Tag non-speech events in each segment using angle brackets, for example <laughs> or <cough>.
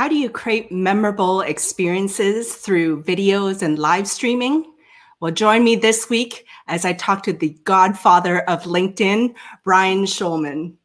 How do you create memorable experiences through videos and live streaming? Well, join me this week as I talk to the godfather of LinkedIn, Brian Schulman.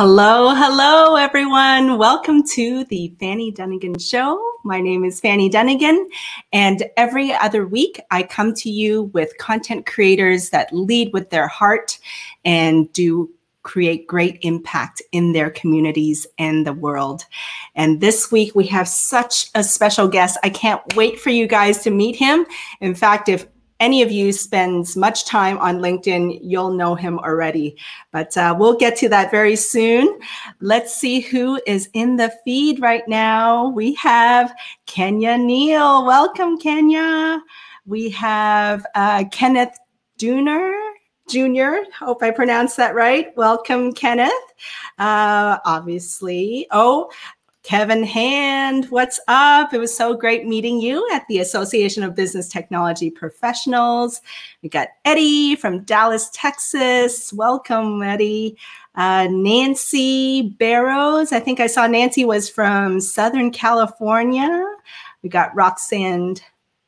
Hello, hello, everyone. Welcome to the Fanny Dunnigan Show. My name is Fanny Dunnigan, and every other week I come to you with content creators that lead with their heart and do create great impact in their communities and the world. And this week we have such a special guest. I can't wait for you guys to meet him. In fact, if any of you spends much time on LinkedIn, you'll know him already. But uh, we'll get to that very soon. Let's see who is in the feed right now. We have Kenya Neal. Welcome, Kenya. We have uh, Kenneth Dooner. Junior, hope I pronounced that right. Welcome, Kenneth. Uh, obviously, oh, Kevin Hand, what's up? It was so great meeting you at the Association of Business Technology Professionals. We got Eddie from Dallas, Texas. Welcome, Eddie. Uh, Nancy Barrows. I think I saw Nancy was from Southern California. We got Roxanne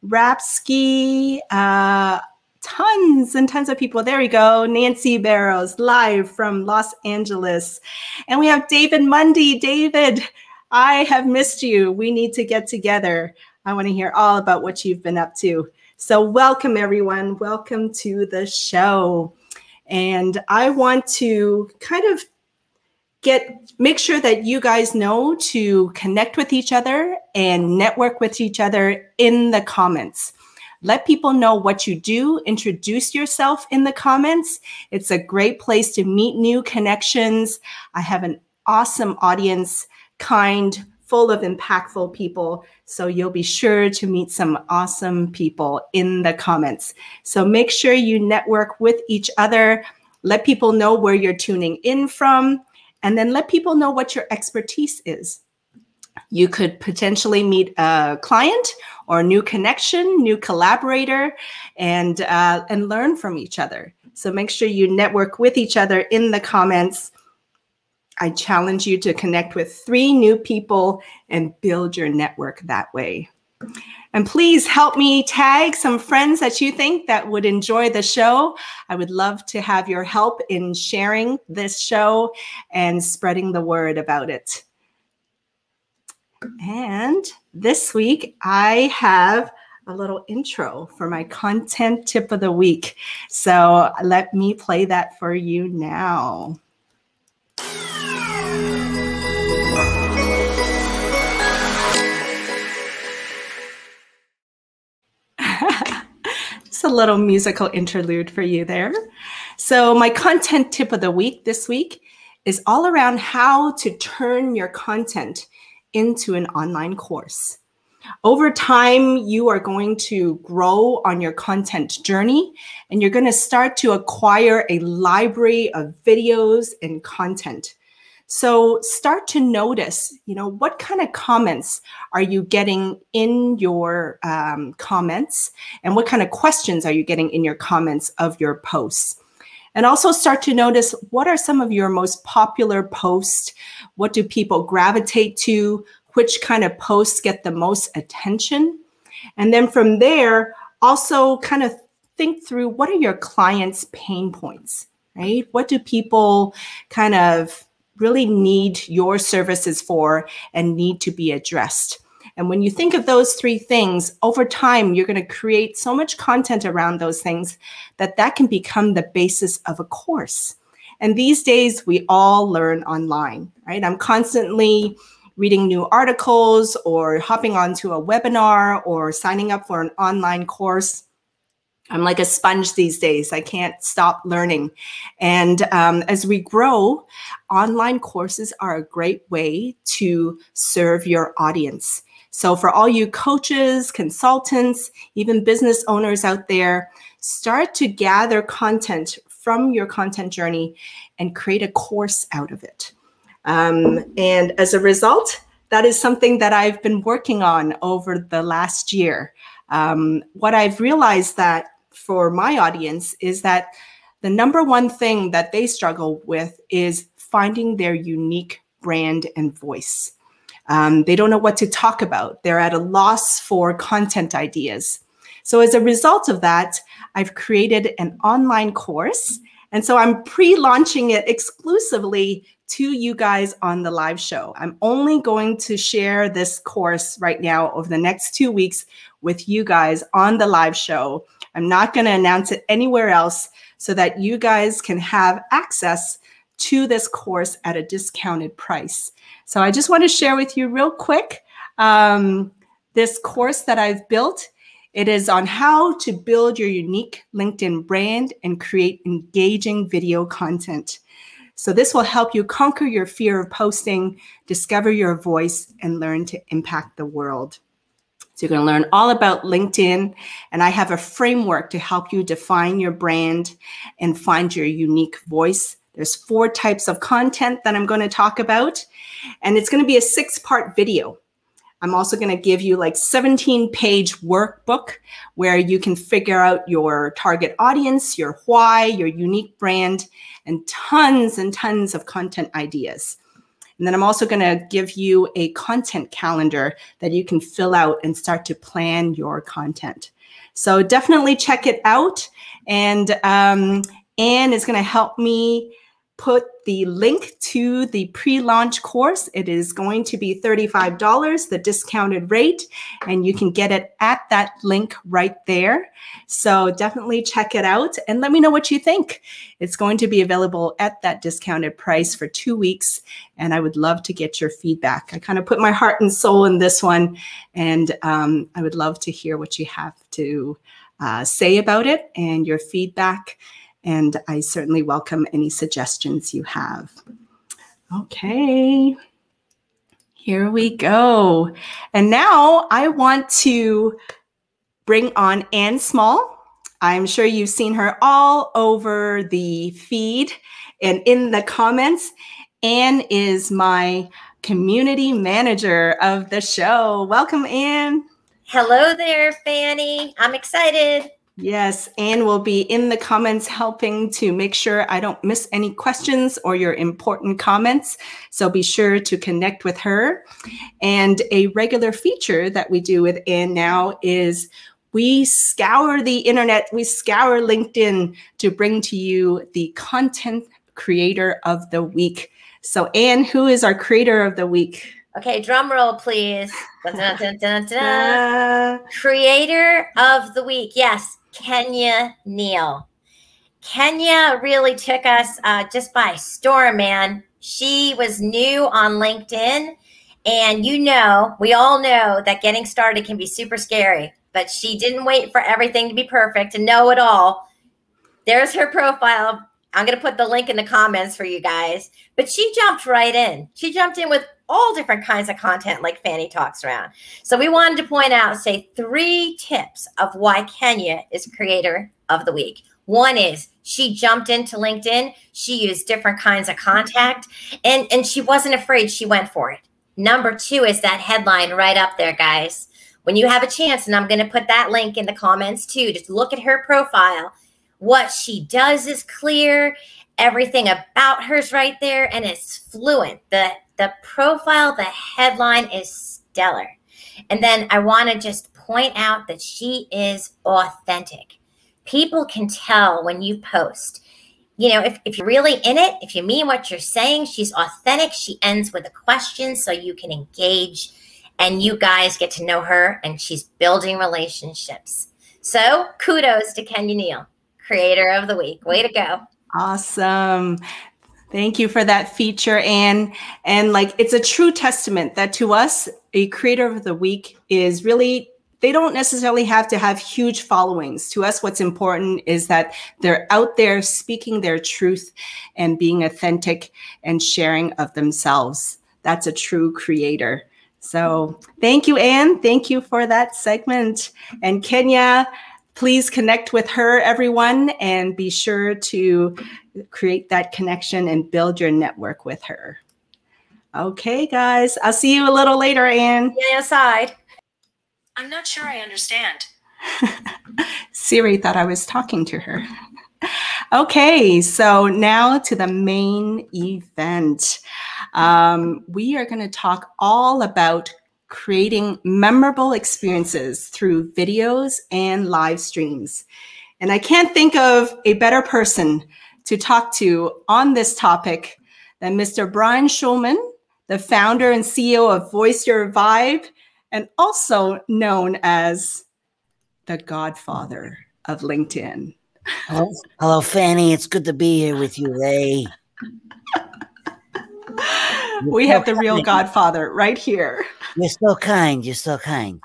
Rapsky. Uh, tons and tons of people. There we go. Nancy Barrows live from Los Angeles. And we have David Mundy. David, I have missed you. We need to get together. I want to hear all about what you've been up to. So, welcome everyone. Welcome to the show. And I want to kind of get make sure that you guys know to connect with each other and network with each other in the comments. Let people know what you do. Introduce yourself in the comments. It's a great place to meet new connections. I have an awesome audience kind, full of impactful people. So you'll be sure to meet some awesome people in the comments. So make sure you network with each other. Let people know where you're tuning in from, and then let people know what your expertise is. You could potentially meet a client or a new connection, new collaborator, and uh, and learn from each other. So make sure you network with each other in the comments I challenge you to connect with three new people and build your network that way. And please help me tag some friends that you think that would enjoy the show. I would love to have your help in sharing this show and spreading the word about it. And this week I have a little intro for my content tip of the week. So let me play that for you now. Just a little musical interlude for you there. So, my content tip of the week this week is all around how to turn your content into an online course. Over time, you are going to grow on your content journey and you're going to start to acquire a library of videos and content. So start to notice, you know, what kind of comments are you getting in your um, comments and what kind of questions are you getting in your comments of your posts? And also start to notice what are some of your most popular posts? What do people gravitate to? Which kind of posts get the most attention? And then from there, also kind of think through what are your clients' pain points, right? What do people kind of really need your services for and need to be addressed. And when you think of those three things, over time, you're going to create so much content around those things that that can become the basis of a course. And these days, we all learn online, right? I'm constantly reading new articles or hopping onto a webinar or signing up for an online course. I'm like a sponge these days. I can't stop learning. And um, as we grow, online courses are a great way to serve your audience. So, for all you coaches, consultants, even business owners out there, start to gather content from your content journey and create a course out of it. Um, and as a result, that is something that I've been working on over the last year. Um, what I've realized that for my audience is that the number one thing that they struggle with is finding their unique brand and voice. Um, they don't know what to talk about. They're at a loss for content ideas. So, as a result of that, I've created an online course. And so I'm pre launching it exclusively to you guys on the live show. I'm only going to share this course right now over the next two weeks with you guys on the live show. I'm not going to announce it anywhere else so that you guys can have access to this course at a discounted price. So I just want to share with you real quick um, this course that I've built. It is on how to build your unique LinkedIn brand and create engaging video content. So this will help you conquer your fear of posting, discover your voice, and learn to impact the world. So you're going to learn all about LinkedIn, and I have a framework to help you define your brand and find your unique voice. There's four types of content that I'm going to talk about, and it's going to be a six-part video. I'm also going to give you like 17 page workbook where you can figure out your target audience, your why, your unique brand, and tons and tons of content ideas. And then I'm also going to give you a content calendar that you can fill out and start to plan your content. So definitely check it out. And um, Anne is going to help me put the link to the pre-launch course. It is going to be $35, the discounted rate, and you can get it at that link right there. So definitely check it out and let me know what you think. It's going to be available at that discounted price for two weeks, and I would love to get your feedback. I kind of put my heart and soul in this one, and um, I would love to hear what you have to uh, say about it and your feedback and I certainly welcome any suggestions you have. Okay, here we go. And now I want to bring on Anne Small. I'm sure you've seen her all over the feed and in the comments. Anne is my community manager of the show. Welcome, Anne. Hello there, Fanny. I'm excited. Yes, Anne will be in the comments helping to make sure I don't miss any questions or your important comments. So be sure to connect with her. And a regular feature that we do with Anne now is we scour the internet, we scour LinkedIn to bring to you the content creator of the week. So, Anne, who is our creator of the week? Okay, drum roll, please. <laughs> Dun, dun, dun, <laughs> creator of the week. Yes, Kenya Neal. Kenya really took us uh, just by storm, man. She was new on LinkedIn. And you know, we all know that getting started can be super scary, but she didn't wait for everything to be perfect and know it all. There's her profile. I'm going to put the link in the comments for you guys. But she jumped right in. She jumped in with all different kinds of content like Fanny talks around. So we wanted to point out, say, three tips of why Kenya is creator of the week. One is she jumped into LinkedIn. She used different kinds of contact and, and she wasn't afraid. She went for it. Number two is that headline right up there, guys. When you have a chance, and I'm going to put that link in the comments too, just look at her profile. What she does is clear. Everything about her's right there and it's fluent. The the profile, the headline is stellar. And then I want to just point out that she is authentic. People can tell when you post. You know, if, if you're really in it, if you mean what you're saying, she's authentic. She ends with a question so you can engage and you guys get to know her and she's building relationships. So kudos to Kenya Neal, creator of the week. Way to go. Awesome. Thank you for that feature, Anne. And like, it's a true testament that to us, a creator of the week is really, they don't necessarily have to have huge followings. To us, what's important is that they're out there speaking their truth and being authentic and sharing of themselves. That's a true creator. So thank you, Anne. Thank you for that segment. And Kenya, please connect with her, everyone, and be sure to create that connection and build your network with her. Okay, guys, I'll see you a little later, Anne. Yeah, aside. <laughs> I'm not sure I understand. <laughs> Siri thought I was talking to her. <laughs> okay, so now to the main event. Um, we are going to talk all about creating memorable experiences through videos and live streams. And I can't think of a better person to talk to on this topic than Mr. Brian Schulman, the founder and CEO of Voice Your Vibe, and also known as the godfather of LinkedIn. Hello, hello Fanny. It's good to be here with you, Ray. <laughs> we have the real godfather right here. You're so kind. You're so kind.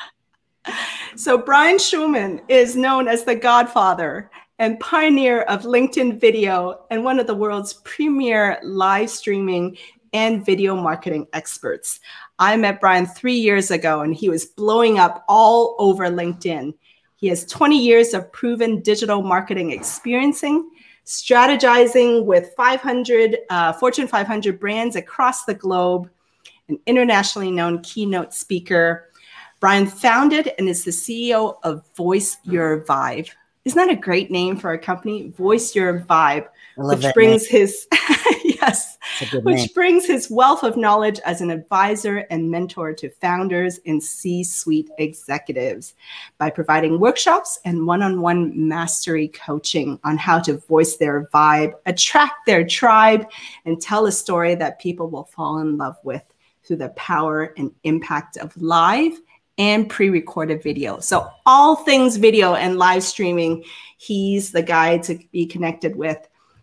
So, Brian Schulman is known as the godfather and pioneer of LinkedIn video and one of the world's premier live streaming and video marketing experts. I met Brian three years ago and he was blowing up all over LinkedIn. He has 20 years of proven digital marketing experiencing, strategizing with 500 uh, Fortune 500 brands across the globe, an internationally known keynote speaker. Brian founded and is the CEO of Voice Your Vibe. Isn't that a great name for a company? Voice Your Vibe, which brings name. his <laughs> yes, which brings his wealth of knowledge as an advisor and mentor to founders and C-suite executives by providing workshops and one-on-one mastery coaching on how to voice their vibe, attract their tribe, and tell a story that people will fall in love with through the power and impact of live and pre-recorded video. So all things video and live streaming, he's the guy to be connected with.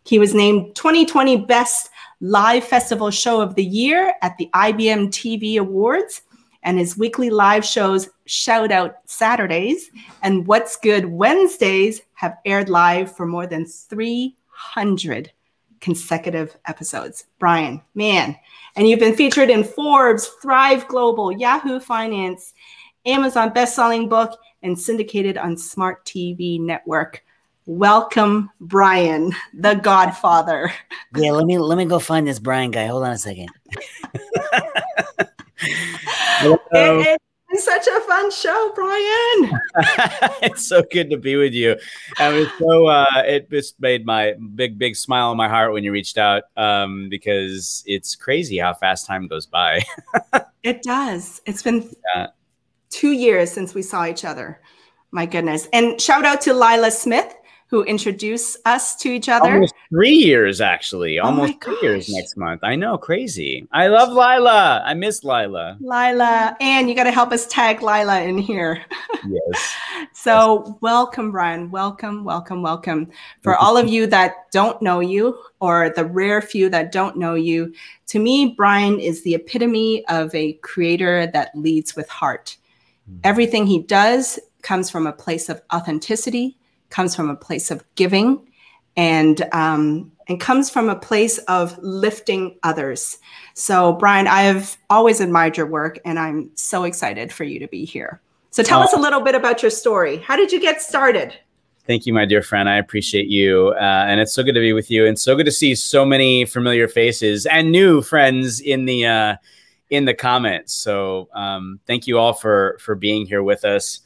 He was named 2020 Best Live Festival Show of the Year at the IBM TV Awards. And his weekly live shows, Shout Out Saturdays and What's Good Wednesdays, have aired live for more than 300 consecutive episodes. Brian, man. And you've been featured in Forbes, Thrive Global, Yahoo Finance, Amazon best-selling book, and syndicated on Smart TV Network. Welcome, Brian, the Godfather. Yeah, let me let me go find this Brian guy. Hold on a second. <laughs> and, and such a fun show, Brian. <laughs> it's so good to be with you. And it's so uh, it just made my big, big smile on my heart when you reached out um, because it's crazy how fast time goes by. <laughs> it does. It's been yeah. two years since we saw each other. My goodness. And shout out to Lila Smith who introduced us to each other. Almost three years, actually. Oh Almost three years next month. I know, crazy. I love Lila. I miss Lila. Lila, and you got to help us tag Lila in here. <laughs> Yes. so, yes. welcome, Brian. Welcome, welcome, welcome. For all of you that don't know you, or the rare few that don't know you, to me, Brian is the epitome of a creator that leads with heart. Mm-hmm. Everything he does comes from a place of authenticity comes from a place of giving and um, and comes from a place of lifting others. So, Brian, I have always admired your work, and I'm so excited for you to be here. So, tell us a little bit about your story. How did you get started? Thank you, my dear friend. I appreciate you, uh, and it's so good to be with you, and so good to see so many familiar faces and new friends in the uh, in the comments. So, um, thank you all for for being here with us.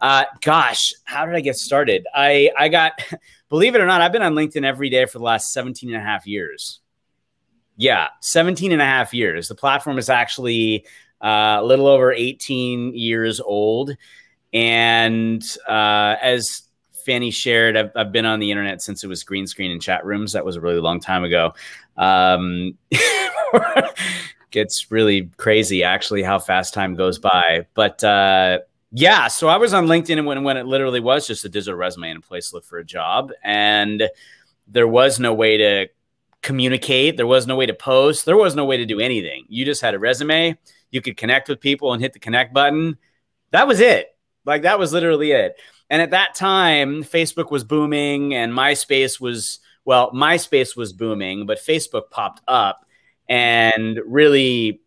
Uh, gosh, how did I get started? I, I got, <laughs> believe it or not, I've been on LinkedIn every day for the last 17 and a half years. Yeah, 17 and a half years. The platform is actually uh, a little over 18 years old. And uh, as Fanny shared, I've, I've, been on the internet since it was green screen and chat rooms. That was a really long time ago. Um, <laughs> gets really crazy, actually, how fast time goes by. But uh, yeah, so I was on LinkedIn when when it literally was just a digital resume and a place to look for a job, and there was no way to communicate. There was no way to post. There was no way to do anything. You just had a resume. You could connect with people and hit the connect button. That was it. Like that was literally it. And at that time, Facebook was booming and MySpace was well, MySpace was booming, but Facebook popped up and really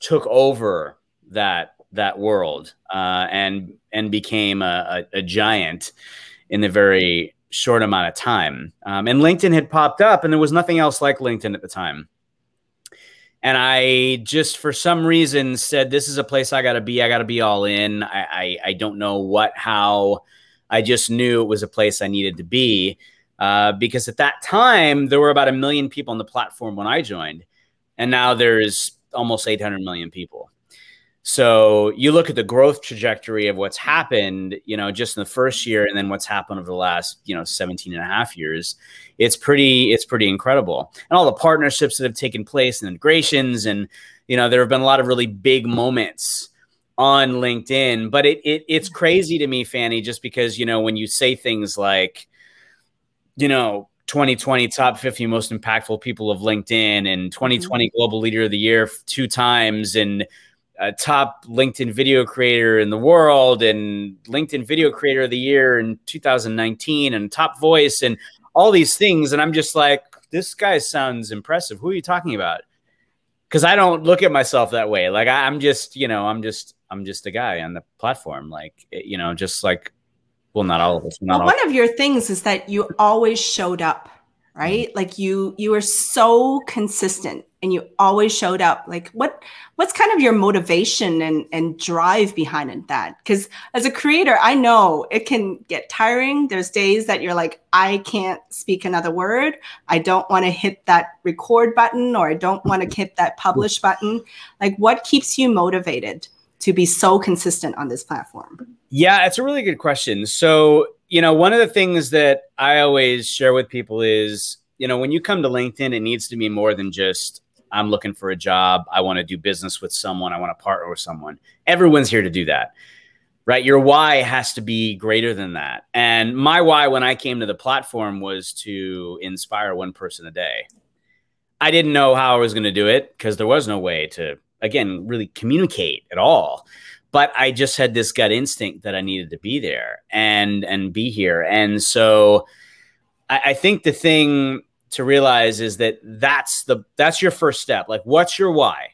took over that that world uh, and and became a, a, a, giant in a very short amount of time. Um, and LinkedIn had popped up, and there was nothing else like LinkedIn at the time. And I just, for some reason, said, "This is a place I got to be. I got to be all in." I, I, I don't know what, how. I just knew it was a place I needed to be uh, because at that time there were about a million people on the platform when I joined, and now there's almost 800 million people. So you look at the growth trajectory of what's happened, you know, just in the first year and then what's happened over the last, you know, 17 and a half years, it's pretty, it's pretty incredible. And all the partnerships that have taken place and integrations and, you know, there have been a lot of really big moments on LinkedIn, but it, it it's crazy to me, Fanny, just because, you know, when you say things like, you know, 2020 top 50 most impactful people of LinkedIn and 2020 mm-hmm. global leader of the year two times and a top LinkedIn video creator in the world and LinkedIn video creator of the year in 2019 and top voice and all these things. And I'm just like, this guy sounds impressive. Who are you talking about? Because I don't look at myself that way. Like I, am just, you know, I'm just, I'm just a guy on the platform. Like, you know, just like, well, not all of us. well, one of your things is that you always showed up right mm-hmm. like you you were so consistent and you always showed up like what what's kind of your motivation and and drive behind that because as a creator i know it can get tiring. There's days that you're like i can't speak another word. I don't want to hit that record button or i don't want to hit that publish button. Like what keeps you motivated to be so consistent on this platform? Yeah it's a really good question. So you know, one of the things that I always share with people is, you know, when you come to LinkedIn, it needs to be more than just I'm looking for a job, I want to do business with someone, I want to partner with someone. Everyone's here to do that. Right? Your why has to be greater than that. And my why when I came to the platform was to inspire one person a day. I didn't know how I was going to do it because there was no way to again really communicate at all but I just had this gut instinct that I needed to be there and and be here. And so I, I think the thing to realize is that that's the that's your first step. Like, what's your why?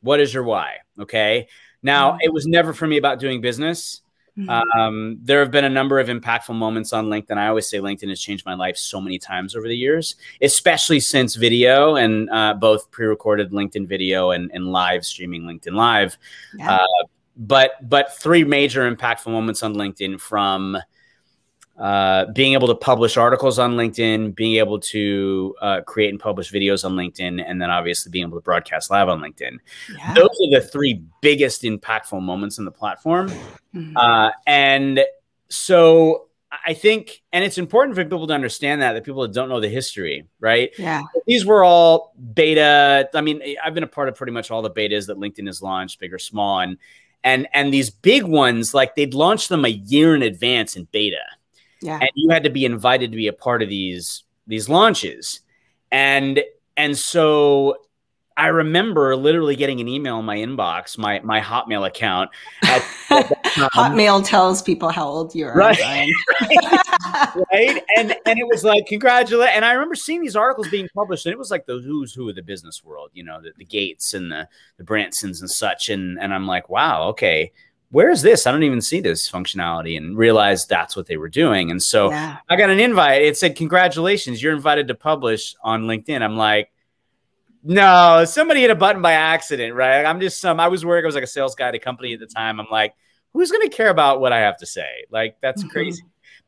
What is your why? Okay. Now, mm-hmm. it was never for me about doing business. Mm-hmm. Um, there have been a number of impactful moments on LinkedIn. I always say LinkedIn has changed my life so many times over the years, especially since video and uh, both pre-recorded LinkedIn video and, and live streaming LinkedIn Live. Yeah. Uh, but but three major impactful moments on LinkedIn from uh, being able to publish articles on LinkedIn, being able to uh, create and publish videos on LinkedIn, and then obviously being able to broadcast live on LinkedIn. Yeah. Those are the three biggest impactful moments in the platform. Mm-hmm. Uh, and so I think, and it's important for people to understand that, that people that don't know the history, right? Yeah. These were all beta. I mean, I've been a part of pretty much all the betas that LinkedIn has launched, big or small. And, and, and these big ones, like they'd launch them a year in advance in beta yeah. And you had to be invited to be a part of these these launches. And and so I remember literally getting an email in my inbox, my my Hotmail account. At, <laughs> Hotmail tells people how old you are, right? right? <laughs> right? And and it was like congratulate. And I remember seeing these articles being published, and it was like the who's who of the business world, you know, the, the Gates and the the Bransons and such. And and I'm like, wow, okay, where is this? I don't even see this functionality and realized that's what they were doing. And so yeah. I got an invite. It said, Congratulations, you're invited to publish on LinkedIn. I'm like, no, somebody hit a button by accident, right? I'm just some, I was working, I was like a sales guy at a company at the time. I'm like, who's going to care about what I have to say? Like, that's mm-hmm. crazy.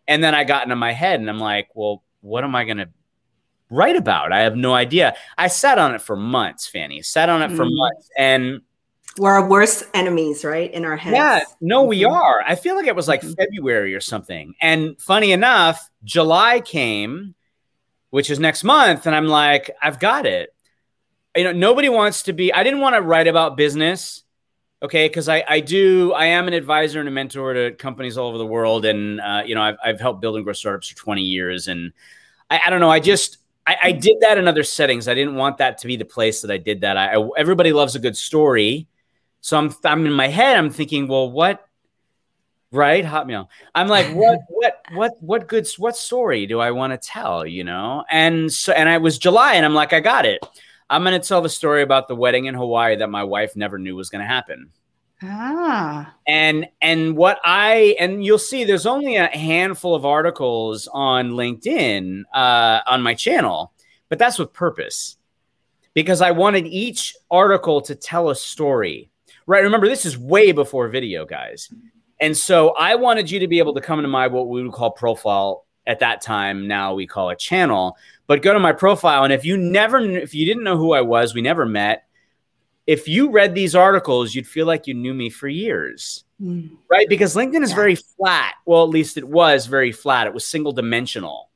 And then I got into my head and I'm like, well, what am I going to write about? I have no idea. I sat on it for months, Fanny, sat on it mm-hmm. for months. And we're our worst enemies, right? In our heads. Yeah, no, we mm-hmm. are. I feel like it was like mm-hmm. February or something. And funny enough, July came, which is next month, and I'm like, I've got it. You know, nobody wants to be. I didn't want to write about business, okay? Because I, I do. I am an advisor and a mentor to companies all over the world, and uh, you know, I've, I've helped build and grow startups for 20 years, and I, I don't know. I just I, I, did that in other settings. I didn't want that to be the place that I did that. I, I everybody loves a good story so I'm I'm in my head, I'm thinking, well, what right? Hotmail. I'm like, what <laughs> what what what good what story do I want to tell, you know? And so and I was July and I'm like, I got it. I'm gonna tell the story about the wedding in Hawaii that my wife never knew was gonna happen. Ah. And and what I and you'll see there's only a handful of articles on LinkedIn uh, on my channel, but that's with purpose. Because I wanted each article to tell a story right? Remember, this is way before video, guys. And so I wanted you to be able to come into my what we would call profile at that time. Now we call it channel. But go to my profile, and if you never, if you didn't know who I was, we never met. If you read these articles, you'd feel like you knew me for years, mm. right? Because LinkedIn is yeah. very flat. Well, at least it was very flat. It was single dimensional.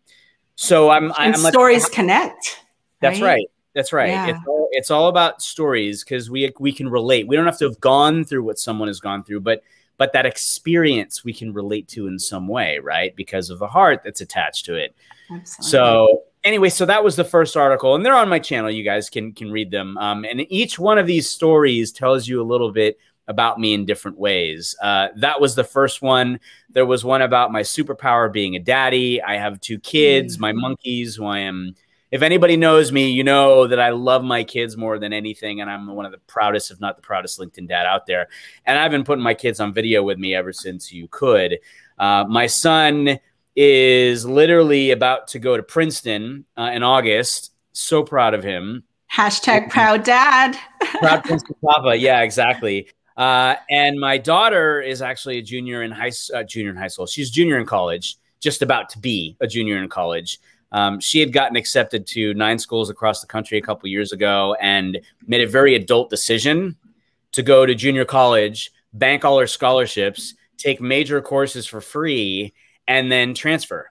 So I'm, and I'm like stories like, connect. That's right. right. That's right. Yeah. It's, all, it's all about stories because we we can relate. We don't have to have gone through what someone has gone through, but but that experience we can relate to in some way, right? Because of the heart that's attached to it. Absolutely. So anyway, so that was the first article, and they're on my channel. You guys can can read them. Um, and each one of these stories tells you a little bit about me in different ways. Uh, that was the first one. There was one about my superpower being a daddy. I have two kids, mm-hmm. my monkeys, who I am if anybody knows me, you know that I love my kids more than anything, and I'm one of the proudest, if not the proudest, LinkedIn dad out there. And I've been putting my kids on video with me ever since you could. Uh, my son is literally about to go to Princeton uh, in August. So proud of him. Hashtag <laughs> proud dad. proud Princeton Papa. <laughs> Yeah, exactly. Uh, and my daughter is actually a junior in high uh, junior in high school. She's junior in college, just about to be a junior in college. Um, she had gotten accepted to nine schools across the country a couple years ago and made a very adult decision to go to junior college, bank all her scholarships, take major courses for free, and then transfer.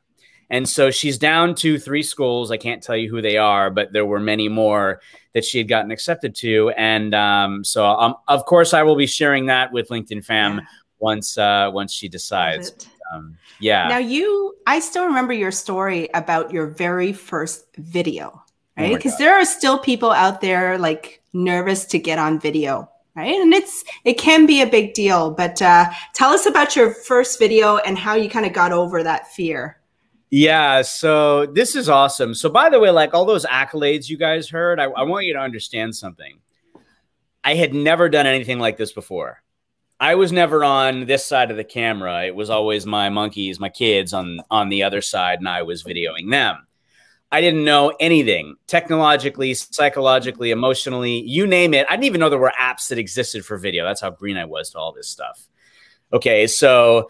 And so she's down to three schools. I can't tell you who they are, but there were many more that she had gotten accepted to. And um, so, um, of course, I will be sharing that with LinkedIn Fam yeah. once uh, once she decides. Um, yeah. Now you, I still remember your story about your very first video, oh right? Because oh there are still people out there like nervous to get on video, right? And it's it can be a big deal. But uh, tell us about your first video and how you kind of got over that fear. Yeah, so this is awesome. So, by the way, like all those accolades you guys heard, I, I want you to understand something. I had never done anything like this before. I was never on this side of the camera. It was always my monkeys, my kids on on the other side, and I was videoing them. I didn't know anything technologically, psychologically, emotionally, you name it. I didn't even know there were apps that existed for video. That's how green I was to all this stuff. Okay, so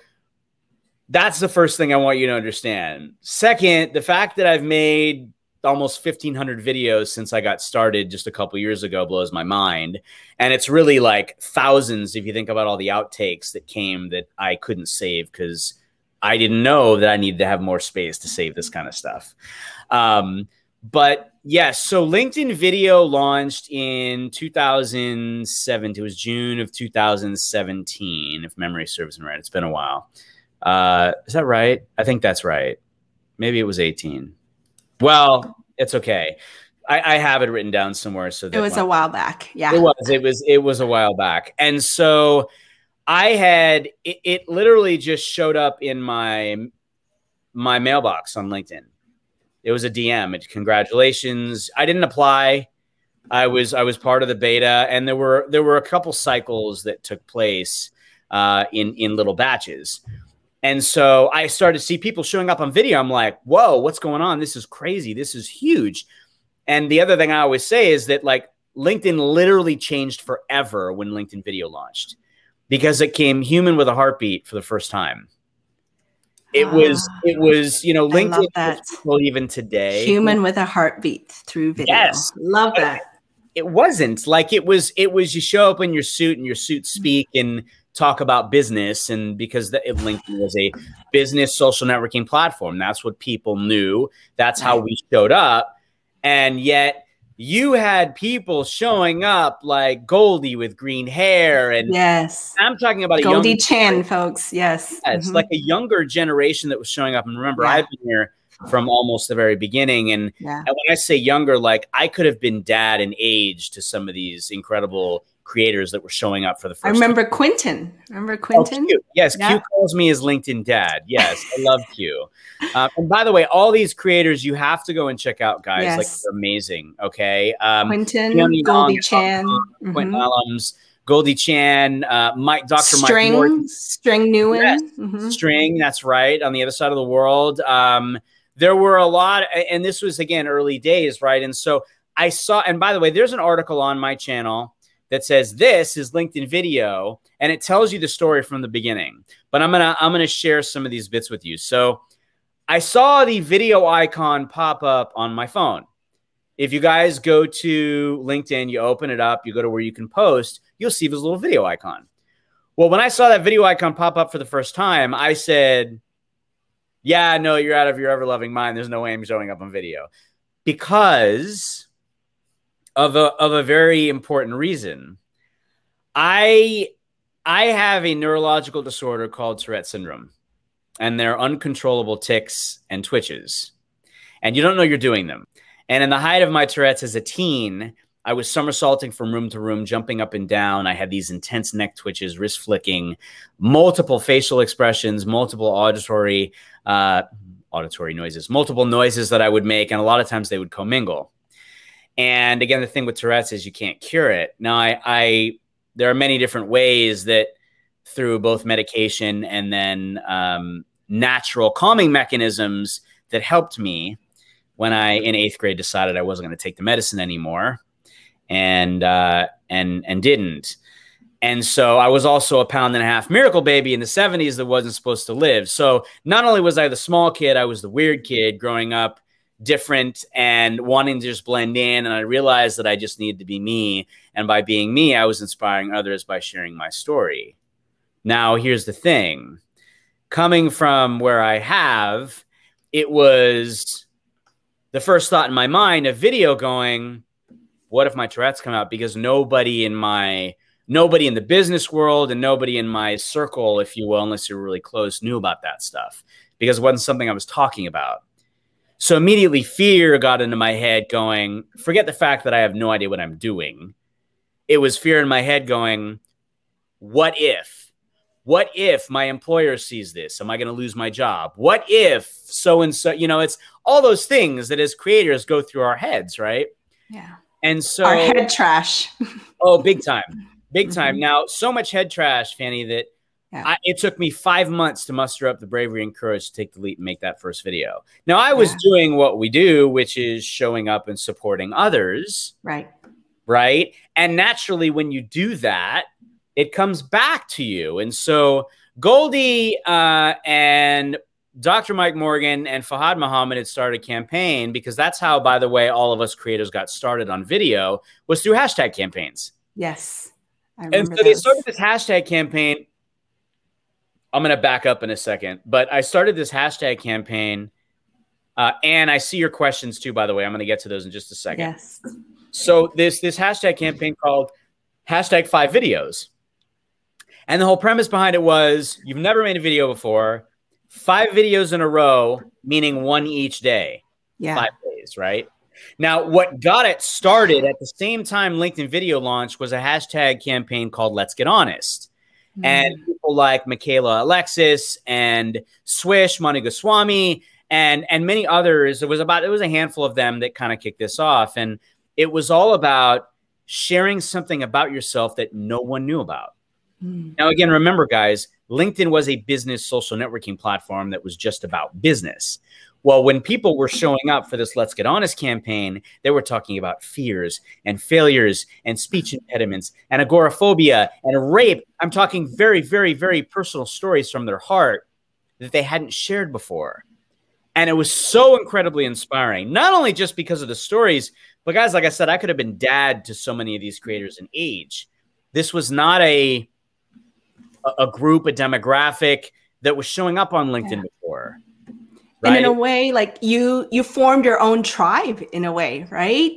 that's the first thing I want you to understand. Second, the fact that I've made almost 1500 videos since I got started just a couple years ago blows my mind. And it's really like thousands if you think about all the outtakes that came that I couldn't save because I didn't know that I needed to have more space to save this kind of stuff. Um, but yes, so LinkedIn Video launched in 2007. It was June of 2017, if memory serves me right. It's been a while. Uh, is that right? I think that's right. Maybe it was 18. Well, it's okay. I, I have it written down somewhere. So it was a while back. Yeah, it was. It was. It was a while back, and so I had it, it literally just showed up in my my mailbox on LinkedIn. It was a DM. It, congratulations. I didn't apply. I was I was part of the beta, and there were there were a couple cycles that took place uh, in in little batches. And so I started to see people showing up on video. I'm like, whoa, what's going on? This is crazy. This is huge. And the other thing I always say is that like LinkedIn literally changed forever when LinkedIn video launched because it came human with a heartbeat for the first time. It was, ah. it was, you know, LinkedIn well, even today. Human with a heartbeat through video. Yes. Love that. It wasn't like it was, it was you show up in your suit and your suit speak and talk about business and because the, LinkedIn was a business social networking platform. That's what people knew. That's how we showed up. And yet you had people showing up like Goldie with green hair and yes, I'm talking about Goldie Chan, folks. Yes, yeah, it's mm-hmm. like a younger generation that was showing up. And remember, yeah. I've been here from almost the very beginning. And, yeah. and when I say younger, like I could have been dad in age to some of these incredible creators that were showing up for the first. I remember time. Quentin. Remember oh, Quentin? Oh, yes, yeah. Q calls me his LinkedIn dad. Yes, I love Q. Uh, <laughs> and by the way, all these creators you have to go and check out, guys. Yes. Like they're amazing. Okay, um, Quentin, Goldie Chan, mm-hmm. Quentin Allums. Goldie Chan, uh, Mike, Dr. String, Mike Morton. String Nguyen. Yes. Mm-hmm. String, that's right, on the other side of the world. Um, there were a lot, and this was again early days, right? And so I saw, and by the way, there's an article on my channel that says this is LinkedIn video and it tells you the story from the beginning. But I'm to I'm to share some of these bits with you. So I saw the video icon pop up on my phone. If you guys go to LinkedIn, you open it up, you go to where you can post, you'll see this little video icon. Well, when I saw that video icon pop up for the first time, I said, Yeah, no, you're out of your ever loving mind. There's no way I'm showing up on video because of a of a very important reason. I I have a neurological disorder called Tourette syndrome, and they're uncontrollable tics and twitches, and you don't know you're doing them. And in the height of my Tourette's as a teen, I was somersaulting from room to room, jumping up and down. I had these intense neck twitches, wrist flicking, multiple facial expressions, multiple auditory uh, auditory noises, multiple noises that I would make, and a lot of times they would commingle. And again, the thing with Tourette's is you can't cure it. Now, I, I there are many different ways that through both medication and then um, natural calming mechanisms that helped me when I in eighth grade decided I wasn't going to take the medicine anymore, and uh, and and didn't. And so I was also a pound and a half miracle baby in the 70s that wasn't supposed to live. So not only was I the small kid, I was the weird kid growing up different and wanting to just blend in. And I realized that I just needed to be me. And by being me, I was inspiring others by sharing my story. Now, here's the thing coming from where I have, it was the first thought in my mind a video going, what if my Tourette's come out? Because nobody in my nobody in the business world and nobody in my circle, if you will, unless you're really close, knew about that stuff because it wasn't something I was talking about. So immediately fear got into my head going, forget the fact that I have no idea what I'm doing. It was fear in my head going, what if? What if my employer sees this? Am I going to lose my job? What if so and so? You know, it's all those things that as creators go through our heads, right? Yeah. And so our head trash. <laughs> oh, big time big time. Mhm. Now, so much head trash, Fanny, that Yeah. I, it took me five months to muster up the bravery and courage to take the leap and make that first video. Now, I was Yeah. doing what we do, which is showing up and supporting others, Right. right? And naturally, when you do that, it comes back to you. And so, Goldie uh, and Dr. Mike Morgan and Fahad Muhammad had started a campaign because that's how, by the way, all of us creators got started on video was through hashtag campaigns. Yes. And so they started this hashtag campaign. I'm going to back up in a second, but I started this hashtag campaign. Uh, and I see your questions too, by the way. I'm going to get to those in just a second. Yes. So this this hashtag campaign called hashtag five videos. And the whole premise behind it was you've never made a video before, five videos in a row, meaning one each day Yeah. five days, right? Now, what got it started at the same time LinkedIn video launched was a hashtag campaign called Let's Get Honest. Mm. And people like Michaela Alexis and Swish, Mani Goswami, and and many others. It was about it was a handful of them that kind of kicked this off. And it was all about sharing something about yourself that no one knew about. Mm. Now, again, remember, guys, LinkedIn was a business social networking platform that was just about business. Well, when people were showing up for this Let's Get Honest campaign, they were talking about fears and failures and speech impediments and agoraphobia and rape. I'm talking very, very, very personal stories from their heart that they hadn't shared before. And it was so incredibly inspiring, not only just because of the stories, but guys, like I said, I could have been dad to so many of these creators in age. This was not a a- group, a demographic that was showing up on LinkedIn Yeah. before. And in a way, like you you formed your own tribe in a way, right?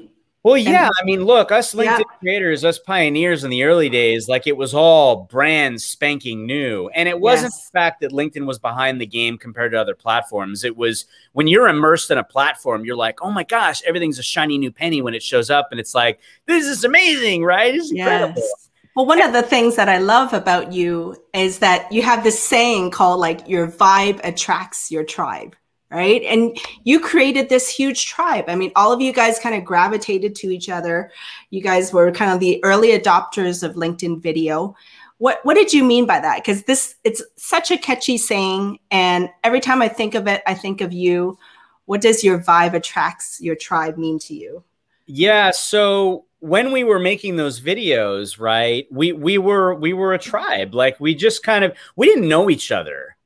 well, yeah. I mean, look, us LinkedIn Yeah. creators, us pioneers in the early days, like it was all brand spanking new. And it wasn't Yes. the fact that LinkedIn was behind the game compared to other platforms. It was when you're immersed in a platform, you're like, oh my gosh, everything's a shiny new penny when it shows up. And it's like, this is amazing, right? It's incredible. Yes. Well, one of the things that I love about you is that you have this saying called like your vibe attracts your tribe, right? And you created this huge tribe. I mean, all of you guys kind of gravitated to each other. You guys were kind of the early adopters of LinkedIn video. What what did you mean by that? Because this it's such a catchy saying, and every time I think of it, I think of you. What does your vibe attracts your tribe mean to you? Yeah, so when we were making those videos, right? We we were we were a tribe. Like we just kind of we didn't know each other,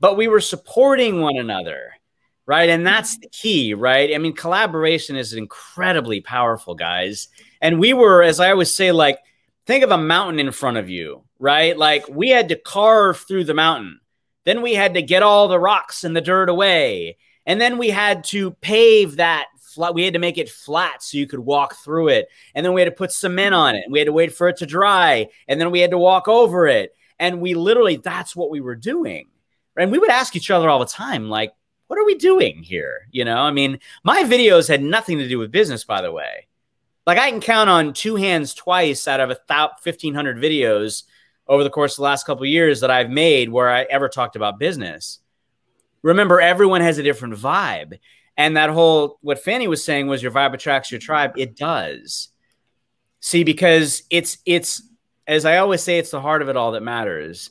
but we were supporting one another. Right? And that's mm-hmm. the key, right? I mean, collaboration is incredibly powerful, guys. And we were as I always say like think of a mountain in front of you, right? Like we had to carve through the mountain. Then we had to get all the rocks and the dirt away. And then we had to pave that flat. We had to make it flat so you could walk through it. And then we had to put cement on it. And we had to wait for it to dry. And then we had to walk over it. And we literally, that's what we were doing. And we would ask each other all the time, like, what are we doing here? You know, I mean, my videos had nothing to do with business, by the way. Like I can count on two hands twice out of a th- 1500 videos over the course of the last couple years that I've made where I ever talked about business. Remember, everyone has a different vibe. And that whole, what Fanny was saying was your vibe attracts your tribe. It does. See, because it's, it's, as I always say, it's the heart of it all that matters.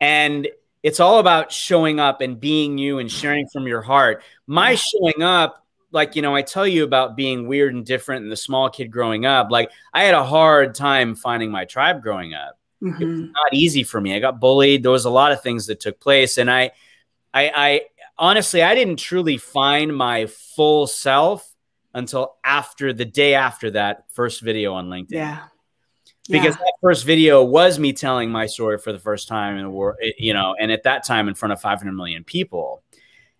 And it's all about showing up and being you and sharing from your heart. My showing up, like, you know, I tell you about being weird and different and the small kid growing up. Like, I had a hard time finding my tribe growing up Mhm. not easy for me. I got bullied. There was a lot of things that took place, and I, I, I honestly, I didn't truly find my full self until after the day after that first video on LinkedIn. Yeah. Because Yeah. that first video was me telling my story for the first time in the world, you know, and at that time in front of 500 million people,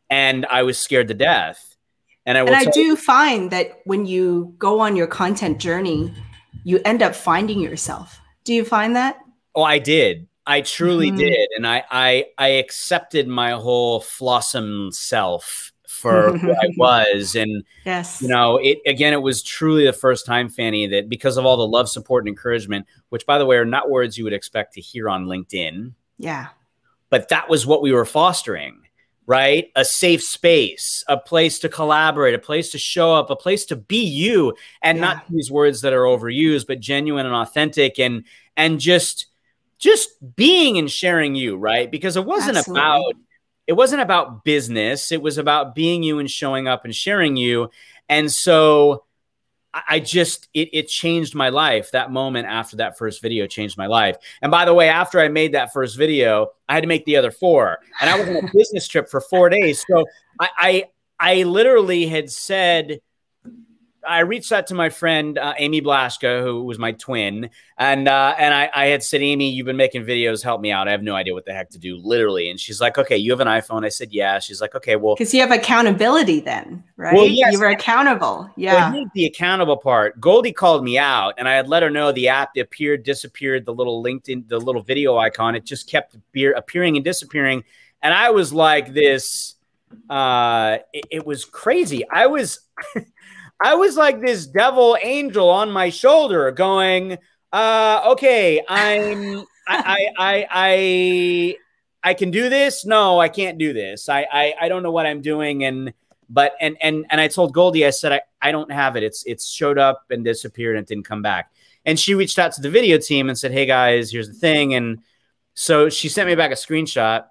and I was scared to death. And I and I do find that when you go on your content journey, you end up finding yourself. Do you find that? Oh, I did. I truly Mhm. did, and I, I I accepted my whole flossom self for who I <laughs> was, and Yes. you know, it again. It was truly the first time, Fanny, that because of all the love, support, and encouragement, which, by the way, are not words you would expect to hear on LinkedIn, yeah. but that was what we were fostering. Right, a safe space, a place to collaborate, a place to show up, a place to be you, and not these words that are overused, but genuine and authentic. And and just just being and sharing you, right? Because it wasn't Absolutely. about it wasn't about business. It was about being you and showing up and sharing you. And so I just it, it changed my life. That moment after that first video changed my life. And by the way, after I made that first video, I had to make the other four, and I was on a business trip for four days. So I I, I literally had said. I reached out to my friend uh, Amy Blaschka, who was my twin, and uh, and I, I had said, Amy, you've been making videos, help me out. I have no idea what the heck to do, literally. And she's like, Okay, you have an iPhone. I said, Yeah. She's like, Okay, well, Because you have accountability then, right? Well, yes. You were accountable. Yeah. here's the accountable part. Goldie called me out, and I had let her know the app appeared, disappeared, the little LinkedIn, the little video icon, it just kept appear, appearing and disappearing. And I was like this, uh, it, it was crazy. I was, <laughs> I was like this devil angel on my shoulder going, uh, okay, I'm, I, I, I, I, can do this. No, I can't do this. I, I, I don't know what I'm doing. And, but and and and I told Goldie, I said I, I don't have it. It's it's showed up and disappeared and didn't come back. And she reached out to the video team and said, Hey guys, here's the thing. And so she sent me back a screenshot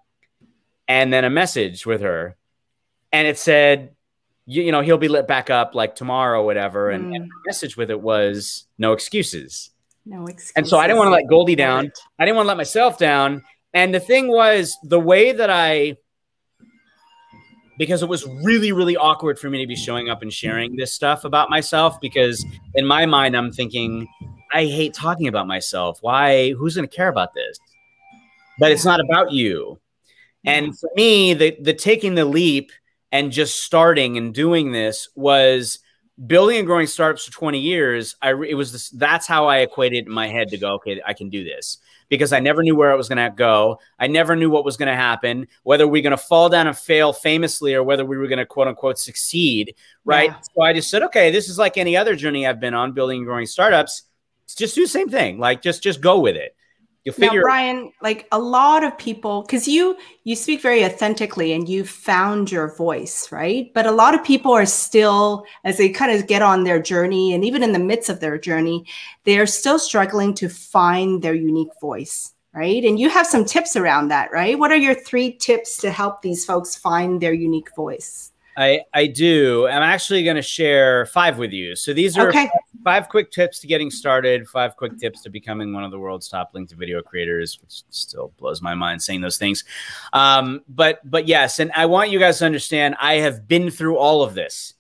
and then a message with her. And it said, you, you know, he'll be lit back up like tomorrow or whatever. And, and Mm. the message with it was no excuses. No excuses. And so I didn't want to let Goldie down. I didn't want to let myself down. And the thing was, the way that I, because it was really, really awkward for me to be showing up and sharing this stuff about myself, because in my mind, I'm thinking, I hate talking about myself. Why? Who's going to care about this? But it's not about you. And for me, the, the taking the leap and just starting and doing this was building and growing startups for 20 years. I it was this, that's how I equated in my head to go, okay, I can do this because I never knew where I was going to go. I never knew what was going to happen, whether we are going to fall down and fail famously or whether we were going to quote unquote succeed. Right. Yeah. So I just said, okay, this is like any other journey I've been on building and growing startups. Just do the same thing. Like just, just go with it. You'll Now, Brian, like a lot of people, because you you speak very authentically and you found your voice, right? But a lot of people are still, as they kind of get on their journey, and even in the midst of their journey, they're still struggling to find their unique voice, right? And you have some tips around that, right? What are your three tips to help these folks find their unique voice? I, I do. I'm actually going to share five with you. So these are Okay. five quick tips to getting started, five quick tips to becoming one of the world's top LinkedIn video creators, which still blows my mind saying those things. Um, but but yes, and I want you guys to understand I have been through all of this.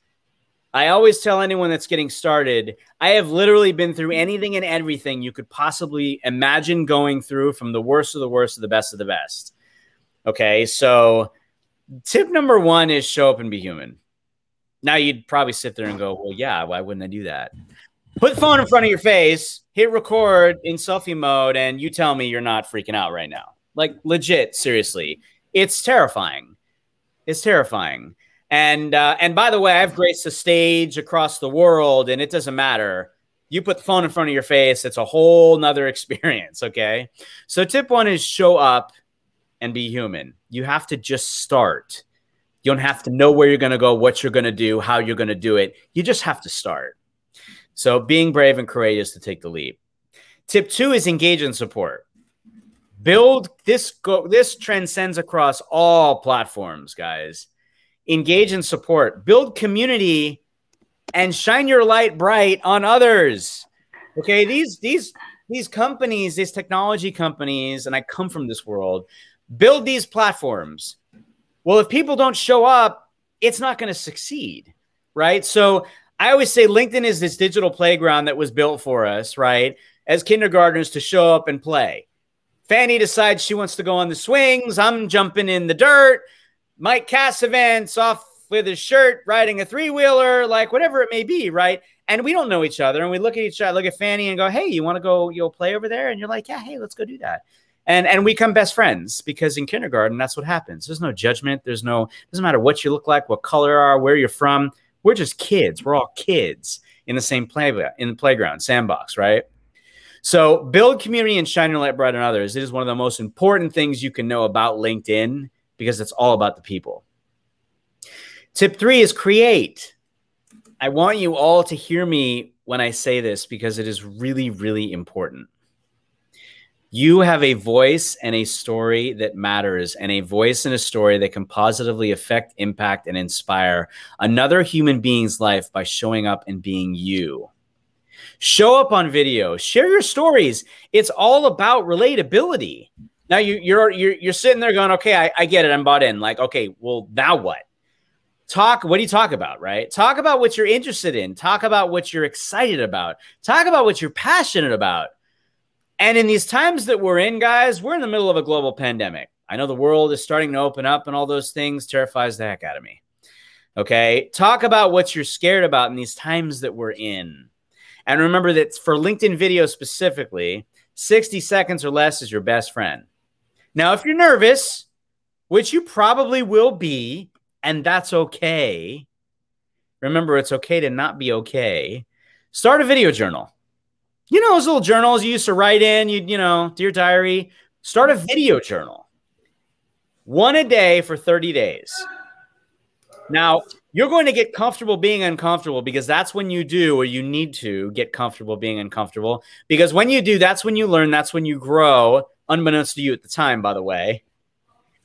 I always tell anyone that's getting started, I have literally been through anything and everything you could possibly imagine going through from the worst of the worst to the best of the best. Okay, so tip number one is show up and be human. Now you'd probably sit there and go, well, yeah, why wouldn't I do that? Put the phone in front of your face, hit record in selfie mode, and you tell me you're not freaking out right now. Like legit, seriously. It's terrifying. It's terrifying. And uh, and by the way, I've graced the stage across the world, and it doesn't matter. You put the phone in front of your face, it's a whole nother <laughs> experience. Okay. So tip one is show up and be human. You have to just start. You don't have to know where you're going to go, what you're going to do, how you're going to do it. You just have to start. So being brave and courageous to take the leap. Tip two is engage in support. Build this go this transcends across all platforms, guys. Engage in support. Build community and shine your light bright on others. Okay, these these these companies, these technology companies, and I come from this world, build these platforms. Well, if people don't show up, it's not going to succeed, right? So I always say LinkedIn is this digital playground that was built for us, right? As kindergartners to show up and play. Fanny decides she wants to go on the swings. I'm jumping in the dirt. Mike Cassavant's off with his shirt, riding a three wheeler, like whatever it may be, right? And we don't know each other. And we look at each other, look at Fanny and go, Hey, you want to go, you'll play over there? And you're like, Yeah, hey, let's go do that. And and we become best friends because in kindergarten, that's what happens. There's no judgment. There's no, doesn't matter what you look like, what color you are, where you're from. We're just kids. We're all kids in the same play in the playground, sandbox, right? So build community and shine your light bright on others. It is one of the most important things you can know about LinkedIn because it's all about the people. Tip three is create. I want you all to hear me when I say this because it is really, really important. You have a voice and a story that matters, and a voice and a story that can positively affect, impact, and inspire another human being's life by showing up and being you. Show up on video, share your stories. It's all about relatability. Now you, you're you're you're sitting there going, okay, I, I get it, I'm bought in. Like, okay, well, now what? talk what do you talk about right talk about what you're interested in talk about what you're excited about talk about what you're passionate about and in these times that we're in guys we're in the middle of a global pandemic i know the world is starting to open up and all those things terrifies the heck out of me okay talk about what you're scared about in these times that we're in and remember that for linkedin video specifically 60 seconds or less is your best friend now if you're nervous which you probably will be and that's okay. Remember, it's okay to not be okay. Start a video journal. You know those little journals you used to write in, you you know, dear diary. Start a video journal. One a day for 30 days. Now, you're going to get comfortable being uncomfortable because that's when you do or you need to get comfortable being uncomfortable. Because when you do, that's when you learn, that's when you grow, unbeknownst to you at the time, by the way.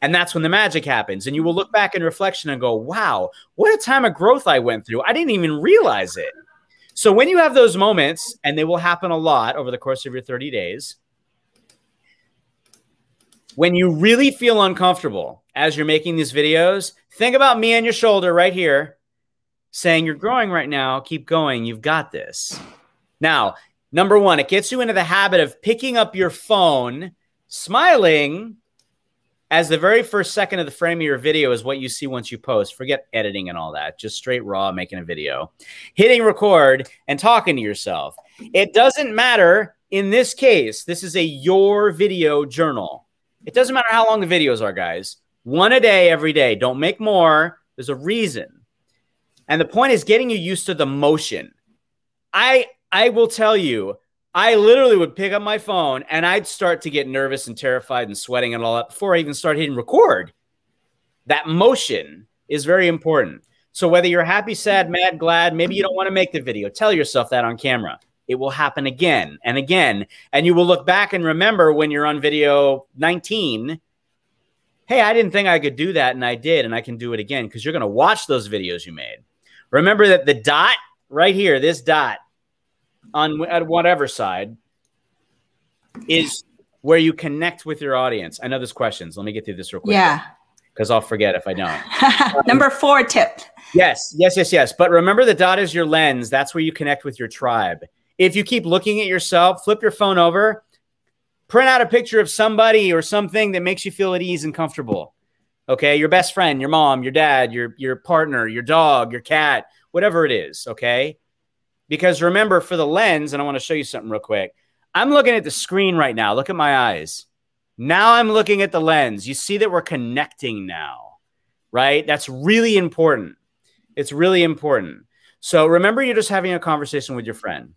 And that's when the magic happens. And you will look back in reflection and go, wow, what a time of growth I went through. I didn't even realize it. So when you have those moments, and they will happen a lot over the course of your 30 days, when you really feel uncomfortable as you're making these videos, think about me on your shoulder right here saying, You're growing right now. Keep going. You've got this. Now, number one, it gets you into the habit of picking up your phone, smiling, as the very first second of the frame of your video is what you see once you post. Forget editing and all that. Just straight raw making a video, hitting record and talking to yourself. It doesn't matter in this case. This is a your video journal. It doesn't matter how long the videos are, guys. One a day, every day. Don't make more. There's a reason. And the point is getting you used to the motion. I I will tell you, I literally would pick up my phone and I'd start to get nervous and terrified and sweating and all that before I even start hitting record. That motion is very important. So whether you're happy, sad, mad, glad, maybe you don't want to make the video, tell yourself that on camera. It will happen again and again. And you will look back and remember when you're on video 19, hey, I didn't think I could do that. And I did. And I can do it again because you're going to watch those videos you made. Remember that the dot right here, this dot, on at whatever side is where you connect with your audience. I know there's questions. Let me get through this real quick. Yeah. Because I'll forget if I don't. <laughs> Number four tip. Yes, yes, yes, yes. But remember the dot is your lens. That's where you connect with your tribe. If you keep looking at yourself, flip your phone over, print out a picture of somebody or something that makes you feel at ease and comfortable. Okay. Your best friend, your mom, your dad, your your partner, your dog, your cat, whatever it is. Okay. Because remember, for the lens, and I want to show you something real quick. I'm looking at the screen right now. Look at my eyes. Now I'm looking at the lens. You see that we're connecting now, right? That's really important. It's really important. So remember, you're just having a conversation with your friend.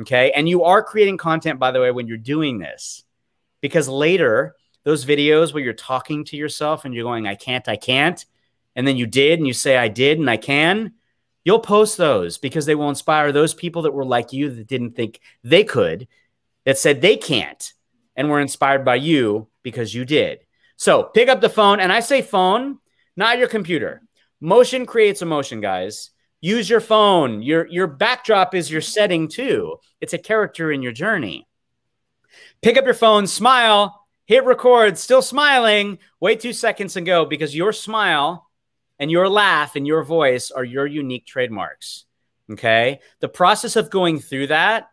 Okay. And you are creating content, by the way, when you're doing this, because later, those videos where you're talking to yourself and you're going, I can't, I can't. And then you did, and you say, I did, and I can You'll post those because they will inspire those people that were like you that didn't think they could, that said they can't, and were inspired by you because you did. So pick up the phone, and I say phone, not your computer. Motion creates emotion, guys. Use your phone. Your your backdrop is your setting too. It's a character in your journey. Pick up your phone, smile, hit record, still smiling. Wait two seconds and go because your smile and your laugh and your voice are your unique trademarks. Okay. The process of going through that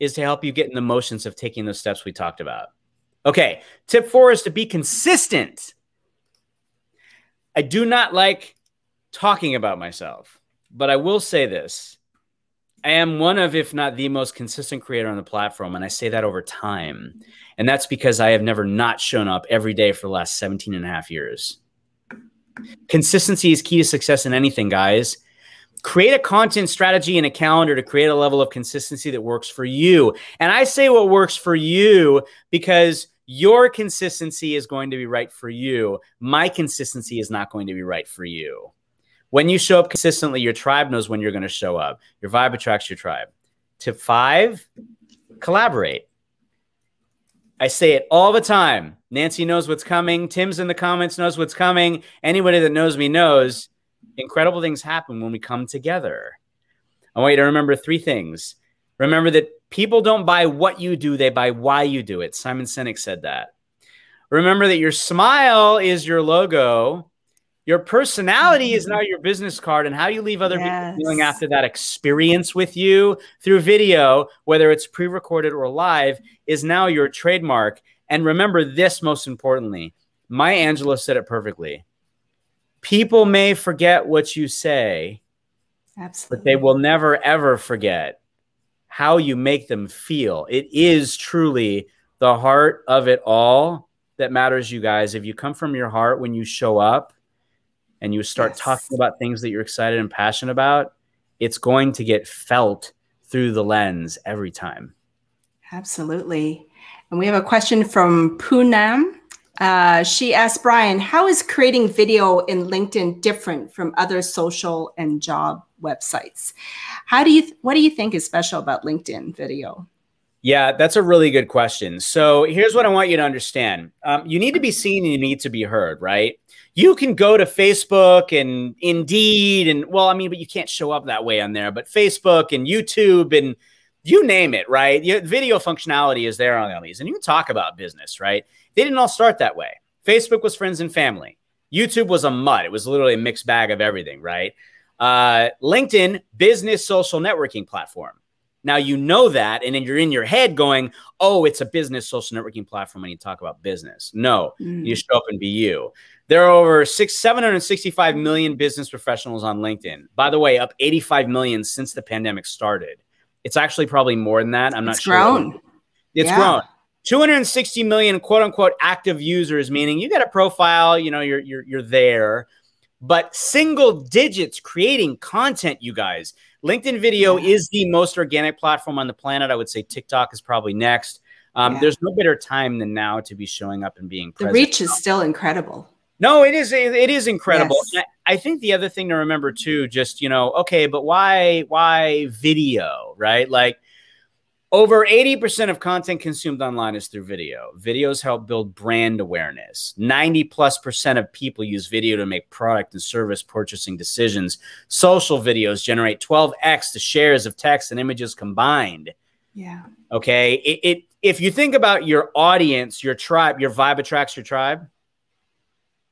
is to help you get in the motions of taking those steps we talked about. Okay. Tip four is to be consistent. I do not like talking about myself, but I will say this. I am one of, if not the most consistent creator on the platform. And I say that over time. And that's because I have never not shown up every day for the last 17 and a half years. Consistency is key to success in anything, guys. Create a content strategy and a calendar to create a level of consistency that works for you. And I say what works for you because your consistency is going to be right for you. My consistency is not going to be right for you. When you show up consistently, your tribe knows when you're going to show up. Your vibe attracts your tribe. Tip five collaborate. I say it all the time. Nancy knows what's coming. Tim's in the comments knows what's coming. Anybody that knows me knows incredible things happen when we come together. I want you to remember three things. Remember that people don't buy what you do, they buy why you do it. Simon Sinek said that. Remember that your smile is your logo. Your personality is now mm-hmm. your business card, and how you leave other Yes. people feeling after that experience with you through video, whether it's pre recorded or live, is now your trademark. And remember this most importantly Maya Angelou said it perfectly. People may forget what you say, Absolutely. but they will never ever forget how you make them feel. It is truly the heart of it all that matters, you guys. If you come from your heart when you show up and you start Yes. talking about things that you're excited and passionate about, it's going to get felt through the lens every time. Absolutely. And we have a question from Poonam. Uh, she asked Brian, how is creating video in LinkedIn different from other social and job websites? How do you, what do you think is special about LinkedIn video? Yeah, that's a really good question. So here's what I want you to understand um, you need to be seen and you need to be heard, right? You can go to Facebook and Indeed, and well, I mean, but you can't show up that way on there, but Facebook and YouTube and you name it, right? Your video functionality is there on all these, and you can talk about business, right? They didn't all start that way. Facebook was friends and family. YouTube was a mud. It was literally a mixed bag of everything, right? Uh, LinkedIn, business social networking platform. Now you know that, and then you're in your head going, "Oh, it's a business social networking platform." When you talk about business, no, Mm. you show up and be you. There are over six, 765 million business professionals on LinkedIn. By the way, up 85 million since the pandemic started. It's actually probably more than that. I'm not It's sure. grown. It's Yeah. grown. 260 million quote unquote active users, meaning you got a profile, you know, you're you're you're there, but single digits creating content, you guys. LinkedIn video Yeah. is the most organic platform on the planet. I would say TikTok is probably next. Um, Yeah. There's no better time than now to be showing up and being The present. reach is still incredible. No, it is. It is incredible. Yes. I, I think the other thing to remember too, just you know, okay, but why why video, right? Like over 80% of content consumed online is through video. Videos help build brand awareness. 90 plus percent of people use video to make product and service purchasing decisions. Social videos generate 12x the shares of text and images combined. Yeah. Okay. It, it if you think about your audience, your tribe, your vibe attracts your tribe.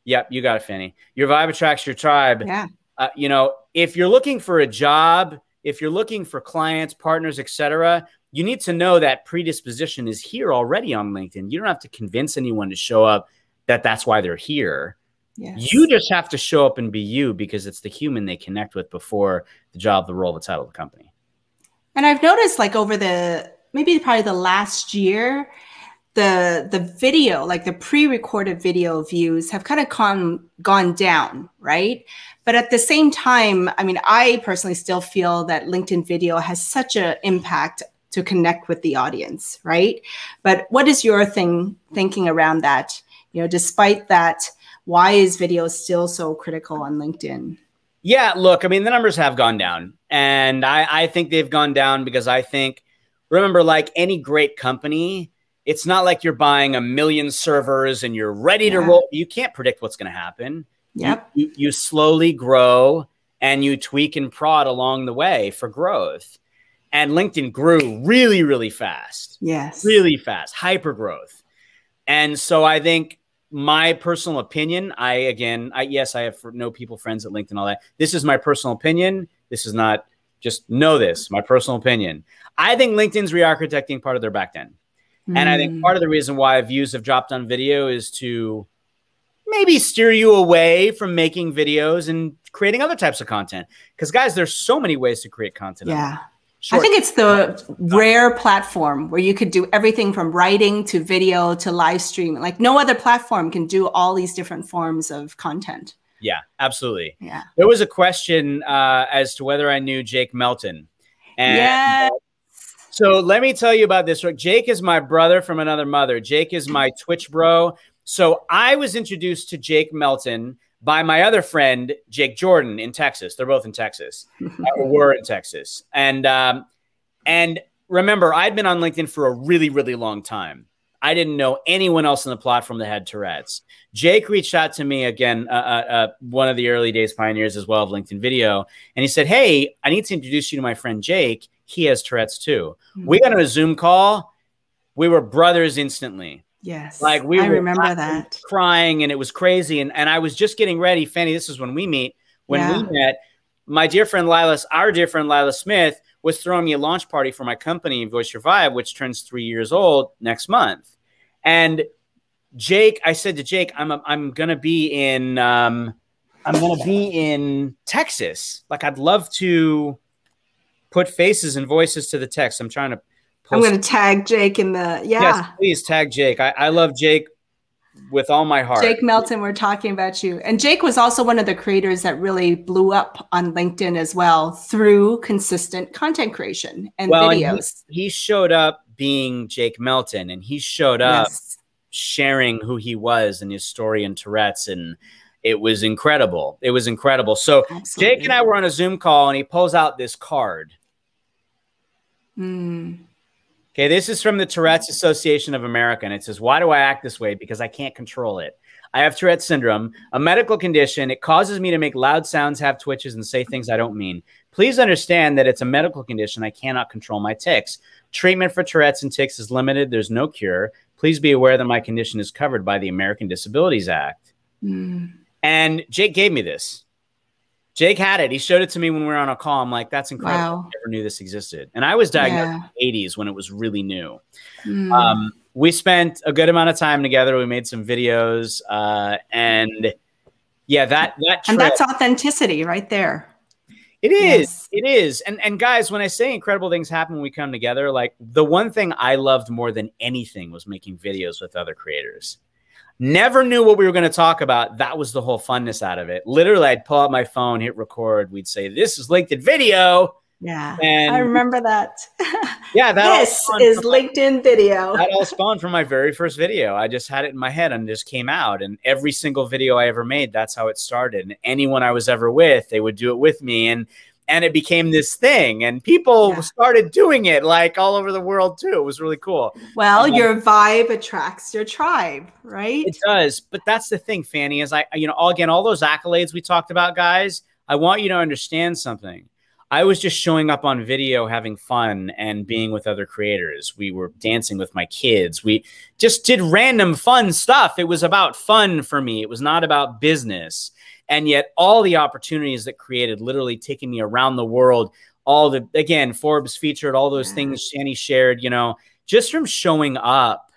Yep, you got it, Fanny. Your vibe attracts your tribe. Yeah. Uh, you know, if you're looking for a job, if you're looking for clients, partners, etc., you need to know that predisposition is here already on LinkedIn. You don't have to convince anyone to show up that that's why they're here. Yes. You just have to show up and be you because it's the human they connect with before the job, the role, the title of the company. And I've noticed like over the maybe probably the last year, the the video, like the pre-recorded video views have kind of gone gone down, right? But at the same time, I mean, I personally still feel that LinkedIn video has such an impact to connect with the audience, right? But what is your thing thinking around that? You know, despite that, why is video still so critical on LinkedIn? Yeah, look, I mean, the numbers have gone down. And I, I think they've gone down because I think, remember, like any great company, it's not like you're buying a million servers and you're ready to roll. You can't predict what's going to happen. Yep. You, you slowly grow and you tweak and prod along the way for growth. And LinkedIn grew really, really fast Yes. really fast, hyper growth. And so I think my personal opinion, I again, I yes, I have no people friends at LinkedIn, all that. This is my personal opinion. This is not just know this, my personal opinion. I think LinkedIn's re-architecting part of their back end. And I think Mm. part of the reason why views have dropped on video is to maybe steer you away from making videos and creating other types of content. Because guys, there's so many ways to create content. Yeah. I think it's the rare platform where you could do everything from writing to video to live stream. Like no other platform can do all these different forms of content. yeah, absolutely. Yeah. There was a question uh, as to whether I knew Jake Melton. And Yes. so let me tell you about this. Jake is my brother from another mother. Jake is my Twitch bro. So I was introduced to Jake Melton by my other friend, Jake Jordan in Texas. They're both in Texas, or <laughs> were in Texas. And, um, and remember, I'd been on LinkedIn for a really, really long time. I didn't know anyone else on the platform that had Tourette's. Jake reached out to me again, uh, uh, uh, one of the early days pioneers as well of LinkedIn video, and he said, "Hey, I need to introduce you to my friend Jake. He has Tourette's too." Mm-hmm. We got on a Zoom call. We were brothers instantly. Yes, like we I remember that crying, and it was crazy. And and I was just getting ready, Fanny. This is when we meet. When yeah. we met, my dear friend Lila, our dear friend Lila Smith, was throwing me a launch party for my company, Voice Your Vibe, which turns three years old next month. And Jake, I said to Jake, I'm a, I'm gonna be in um, I'm gonna be in Texas. Like I'd love to put faces and voices to the text. I'm trying to. I'm gonna tag Jake in the yeah. Yes, please tag Jake. I, I love Jake with all my heart. Jake Melton, we're talking about you. And Jake was also one of the creators that really blew up on LinkedIn as well through consistent content creation and well, videos. And he, he, showed up being Jake Melton and he showed up yes. sharing who he was and his story in Tourette's. And it was incredible. It was incredible. So Absolutely. Jake and I were on a Zoom call and he pulls out this card. Hmm. Okay, this is from the Tourette's Association of America, and it says, Why do I act this way? Because I can't control it. I have Tourette's syndrome, a medical condition. It causes me to make loud sounds, have twitches, and say things I don't mean. Please understand that it's a medical condition. I cannot control my tics. Treatment for Tourette's and tics is limited. There's no cure. Please be aware that my condition is covered by the American Disabilities Act. Mm. And Jake gave me this. Jake had it. He showed it to me when we were on a call. I'm like, that's incredible. Wow. I never knew this existed. And I was diagnosed yeah. in the 80s when it was really new. Mm. Um, we spent a good amount of time together. We made some videos. Uh, and yeah, that, that, trip, and that's authenticity right there. It is. Yes. It is. And and guys, when I say incredible things happen when we come together, like the one thing I loved more than anything was making videos with other creators. Never knew what we were going to talk about. That was the whole funness out of it. Literally, I'd pull out my phone, hit record. We'd say, "This is LinkedIn video." Yeah, and I remember that. <laughs> yeah, that this is LinkedIn my, video. That all spawned from my very first video. I just had it in my head and just came out. And every single video I ever made, that's how it started. And anyone I was ever with, they would do it with me. And and it became this thing and people yeah. started doing it like all over the world too. It was really cool. Well um, your vibe attracts your tribe right? It does but that's the thing fanny is i you know all, again all those accolades we talked about guys i want you to understand something. I was just showing up on video having fun and being with other creators. We were dancing with my kids. We just did random fun stuff. It was about fun for me. It was not about business and yet all the opportunities that created literally taking me around the world all the again forbes featured all those things Shani shared you know just from showing up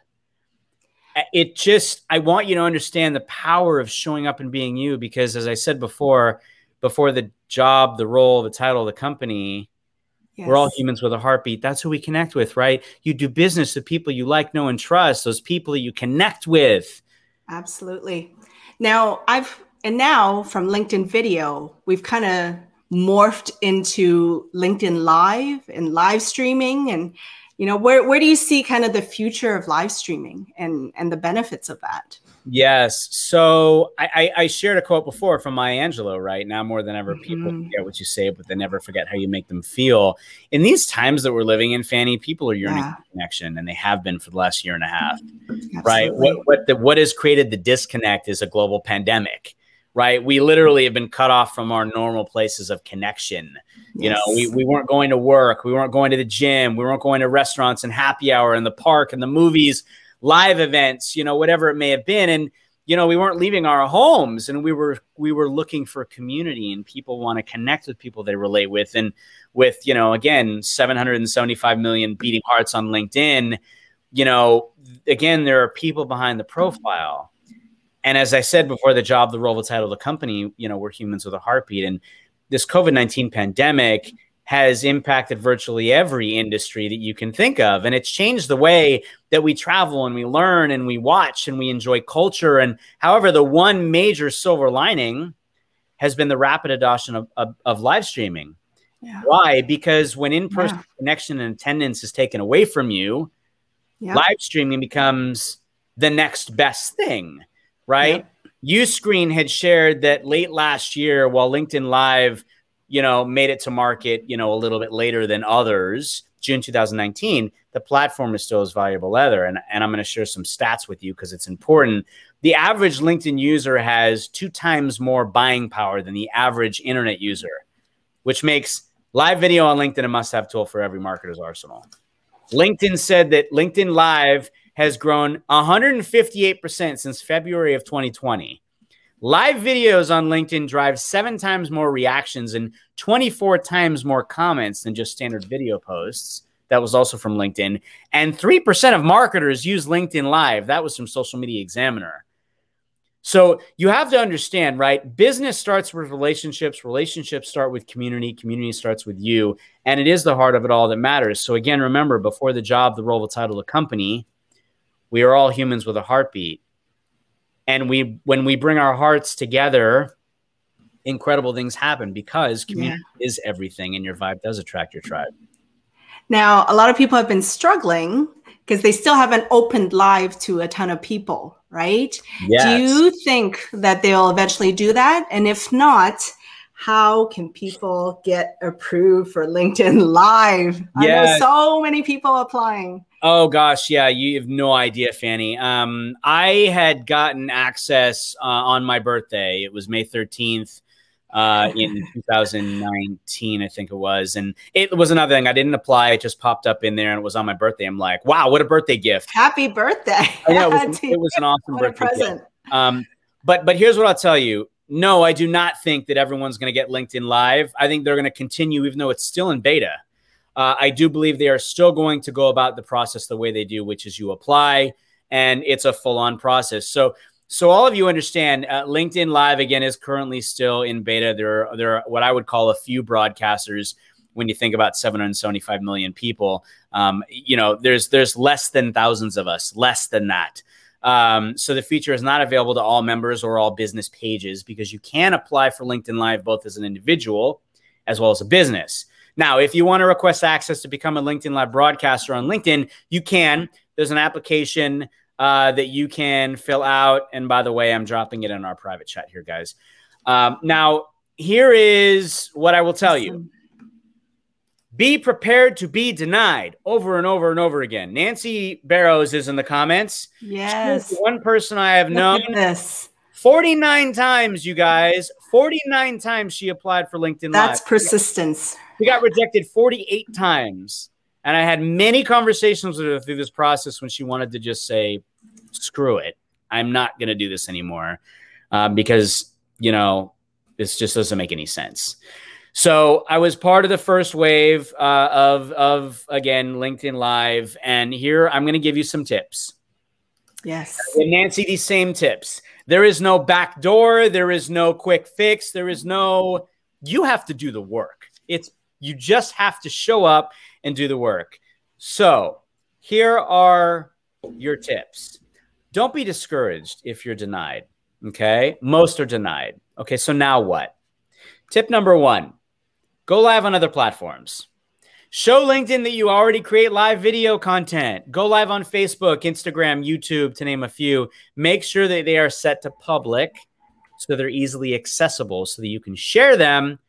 it just i want you to understand the power of showing up and being you because as i said before before the job the role the title the company yes. we're all humans with a heartbeat. That's who we connect with right? You do business with people you like know and trust those people that you connect with. Absolutely. Now i've and now from LinkedIn video, we've kind of morphed into LinkedIn Live and live streaming. And, you know, where, where do you see kind of the future of live streaming and, and the benefits of that? Yes. So I, I, shared a quote before from Maya Angelou, right? Now more than ever, people mm-hmm. forget what you say, but they never forget how you make them feel. In these times that we're living in, Fanny, people are yearning yeah. for connection, and they have been for the last year and a half, Absolutely. right? What what the, what has created the disconnect is a global pandemic right? We literally have been cut off from our normal places of connection. Yes. You know, we, we weren't going to work, we weren't going to the gym, we weren't going to restaurants and happy hour and the park and the movies, live events, you know, whatever it may have been. And you know, we weren't leaving our homes and we were we were looking for community and people want to connect with people they relate with. And with, you know, again, 775 million beating hearts on LinkedIn, you know, again, there are people behind the profile and as I said before, the job, the role, the title of the company, you know, we're humans with a heartbeat. And this COVID 19 pandemic has impacted virtually every industry that you can think of. And it's changed the way that we travel and we learn and we watch and we enjoy culture. And however, the one major silver lining has been the rapid adoption of, of, of live streaming. Yeah. Why? Because when in person yeah. connection and attendance is taken away from you, yeah. live streaming becomes the next best thing right? Yep. Uscreen had shared that late last year, while LinkedIn Live, you know, made it to market, you know, a little bit later than others. June 2019, the platform is still as valuable ever. And, and I'm going to share some stats with you because it's important. The average LinkedIn user has two times more buying power than the average internet user, which makes live video on LinkedIn a must have tool for every marketer's arsenal. LinkedIn said that LinkedIn Live has grown 158% since February of 2020. Live videos on LinkedIn drive seven times more reactions and 24 times more comments than just standard video posts. That was also from LinkedIn. And 3% of marketers use LinkedIn Live. That was from Social Media Examiner. So you have to understand, right? Business starts with relationships. Relationships start with community. Community starts with you. And it is the heart of it all that matters. So again, remember before the job, the role, the title, the company, we are all humans with a heartbeat. And we when we bring our hearts together, incredible things happen because community yeah. is everything and your vibe does attract your tribe. Now, a lot of people have been struggling because they still haven't opened live to a ton of people, right? Yes. Do you think that they'll eventually do that? And if not, how can people get approved for LinkedIn <laughs> Live? Yes. I know so many people applying. Oh gosh, yeah, you have no idea, Fanny. Um, I had gotten access uh, on my birthday. It was May thirteenth uh, in <laughs> 2019, I think it was. And it was another thing. I didn't apply. It just popped up in there and it was on my birthday. I'm like, wow, what a birthday gift. Happy birthday. Yeah, it was, <laughs> it was an awesome birthday present. Gift. Um, but, but here's what I'll tell you. No, I do not think that everyone's going to get LinkedIn Live. I think they're going to continue, even though it's still in beta. Uh, I do believe they are still going to go about the process the way they do, which is you apply and it's a full on process. So so all of you understand, uh, LinkedIn Live again is currently still in beta. There are there are what I would call a few broadcasters. When you think about 775 million people, um, you know there's there's less than thousands of us, less than that. Um, so the feature is not available to all members or all business pages because you can apply for LinkedIn Live both as an individual as well as a business. Now, if you want to request access to become a LinkedIn Live broadcaster on LinkedIn, you can. There's an application uh, that you can fill out. And by the way, I'm dropping it in our private chat here, guys. Um, now, here is what I will tell you. Be prepared to be denied over and over and over again. Nancy Barrows is in the comments. Yes. one person I have Look known. This. 49 times, you guys. 49 times she applied for LinkedIn That's Live. persistence. She got rejected 48 times. And I had many conversations with her through this process when she wanted to just say, screw it. I'm not going to do this anymore um, because, you know, this just doesn't make any sense. So I was part of the first wave uh, of, of, again, LinkedIn Live. And here I'm going to give you some tips. Yes. And Nancy, these same tips. There is no back door. There is no quick fix. There is no, you have to do the work. It's, you just have to show up and do the work. So here are your tips. Don't be discouraged if you're denied. Okay. Most are denied. Okay. So now what? Tip number one go live on other platforms. Show LinkedIn that you already create live video content. Go live on Facebook, Instagram, YouTube, to name a few. Make sure that they are set to public so they're easily accessible so that you can share them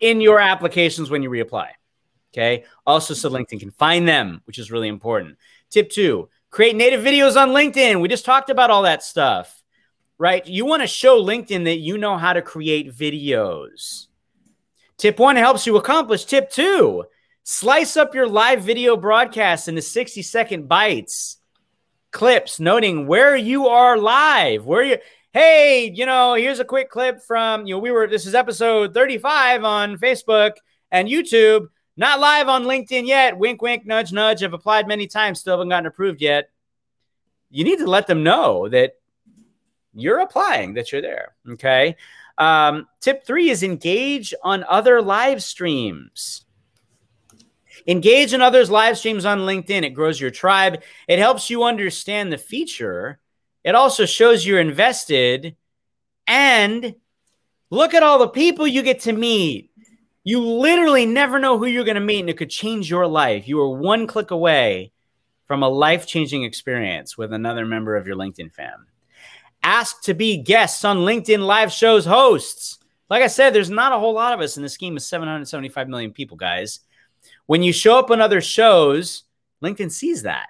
in your applications when you reapply. Okay. Also, so LinkedIn can find them, which is really important. Tip two create native videos on LinkedIn. We just talked about all that stuff, right? You want to show LinkedIn that you know how to create videos. Tip one helps you accomplish. Tip two slice up your live video broadcast into 60 second bites, clips, noting where you are live, where you hey, you know, here's a quick clip from, you know, we were, this is episode 35 on Facebook and YouTube. Not live on LinkedIn yet. Wink, wink, nudge, nudge. I've applied many times, still haven't gotten approved yet. You need to let them know that you're applying, that you're there. Okay. Um, tip three is engage on other live streams. Engage in others' live streams on LinkedIn. It grows your tribe. It helps you understand the feature. It also shows you're invested. And look at all the people you get to meet. You literally never know who you're going to meet, and it could change your life. You are one click away from a life changing experience with another member of your LinkedIn fam. Ask to be guests on LinkedIn live shows hosts. Like I said, there's not a whole lot of us in the scheme of 775 million people, guys. When you show up on other shows, LinkedIn sees that.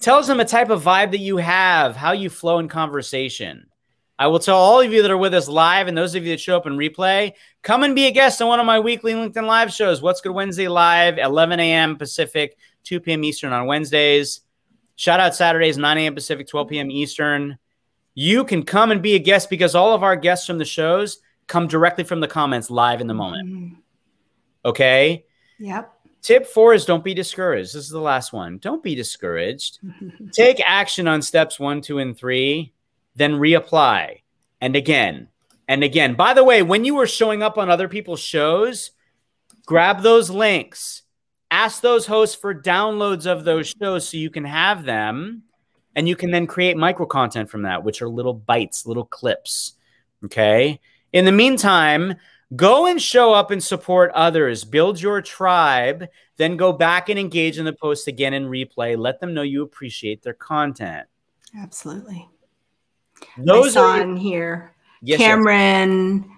Tells them a type of vibe that you have, how you flow in conversation. I will tell all of you that are with us live and those of you that show up in replay, come and be a guest on one of my weekly LinkedIn live shows. What's Good Wednesday live, 11 a.m. Pacific, 2 p.m. Eastern on Wednesdays. Shout out Saturdays, 9 a.m. Pacific, 12 p.m. Eastern. You can come and be a guest because all of our guests from the shows come directly from the comments live in the moment. Mm, Okay. Yep. Tip four is don't be discouraged. This is the last one. Don't be discouraged. <laughs> Take action on steps one, two, and three, then reapply. And again, and again. By the way, when you are showing up on other people's shows, grab those links, ask those hosts for downloads of those shows so you can have them. And you can then create micro content from that, which are little bites, little clips. Okay. In the meantime, go and show up and support others, build your tribe, then go back and engage in the post again and replay. Let them know you appreciate their content. Absolutely. Those I are in here. Yes, yes. Cameron.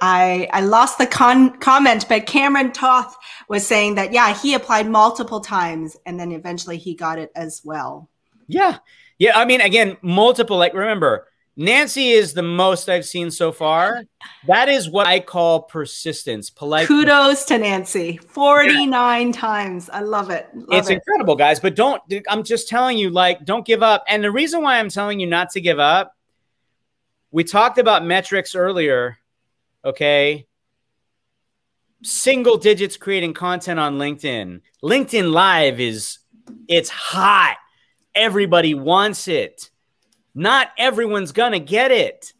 I I lost the con- comment, but Cameron Toth was saying that yeah, he applied multiple times and then eventually he got it as well. Yeah. Yeah. I mean, again, multiple, like remember, Nancy is the most I've seen so far. That is what I call persistence. Polite. <laughs> Kudos to Nancy. 49 times. I love it. Love it's it. incredible, guys. But don't, I'm just telling you, like, don't give up. And the reason why I'm telling you not to give up, we talked about metrics earlier. Okay. Single digits creating content on LinkedIn. LinkedIn Live is, it's hot. Everybody wants it. Not everyone's going to get it.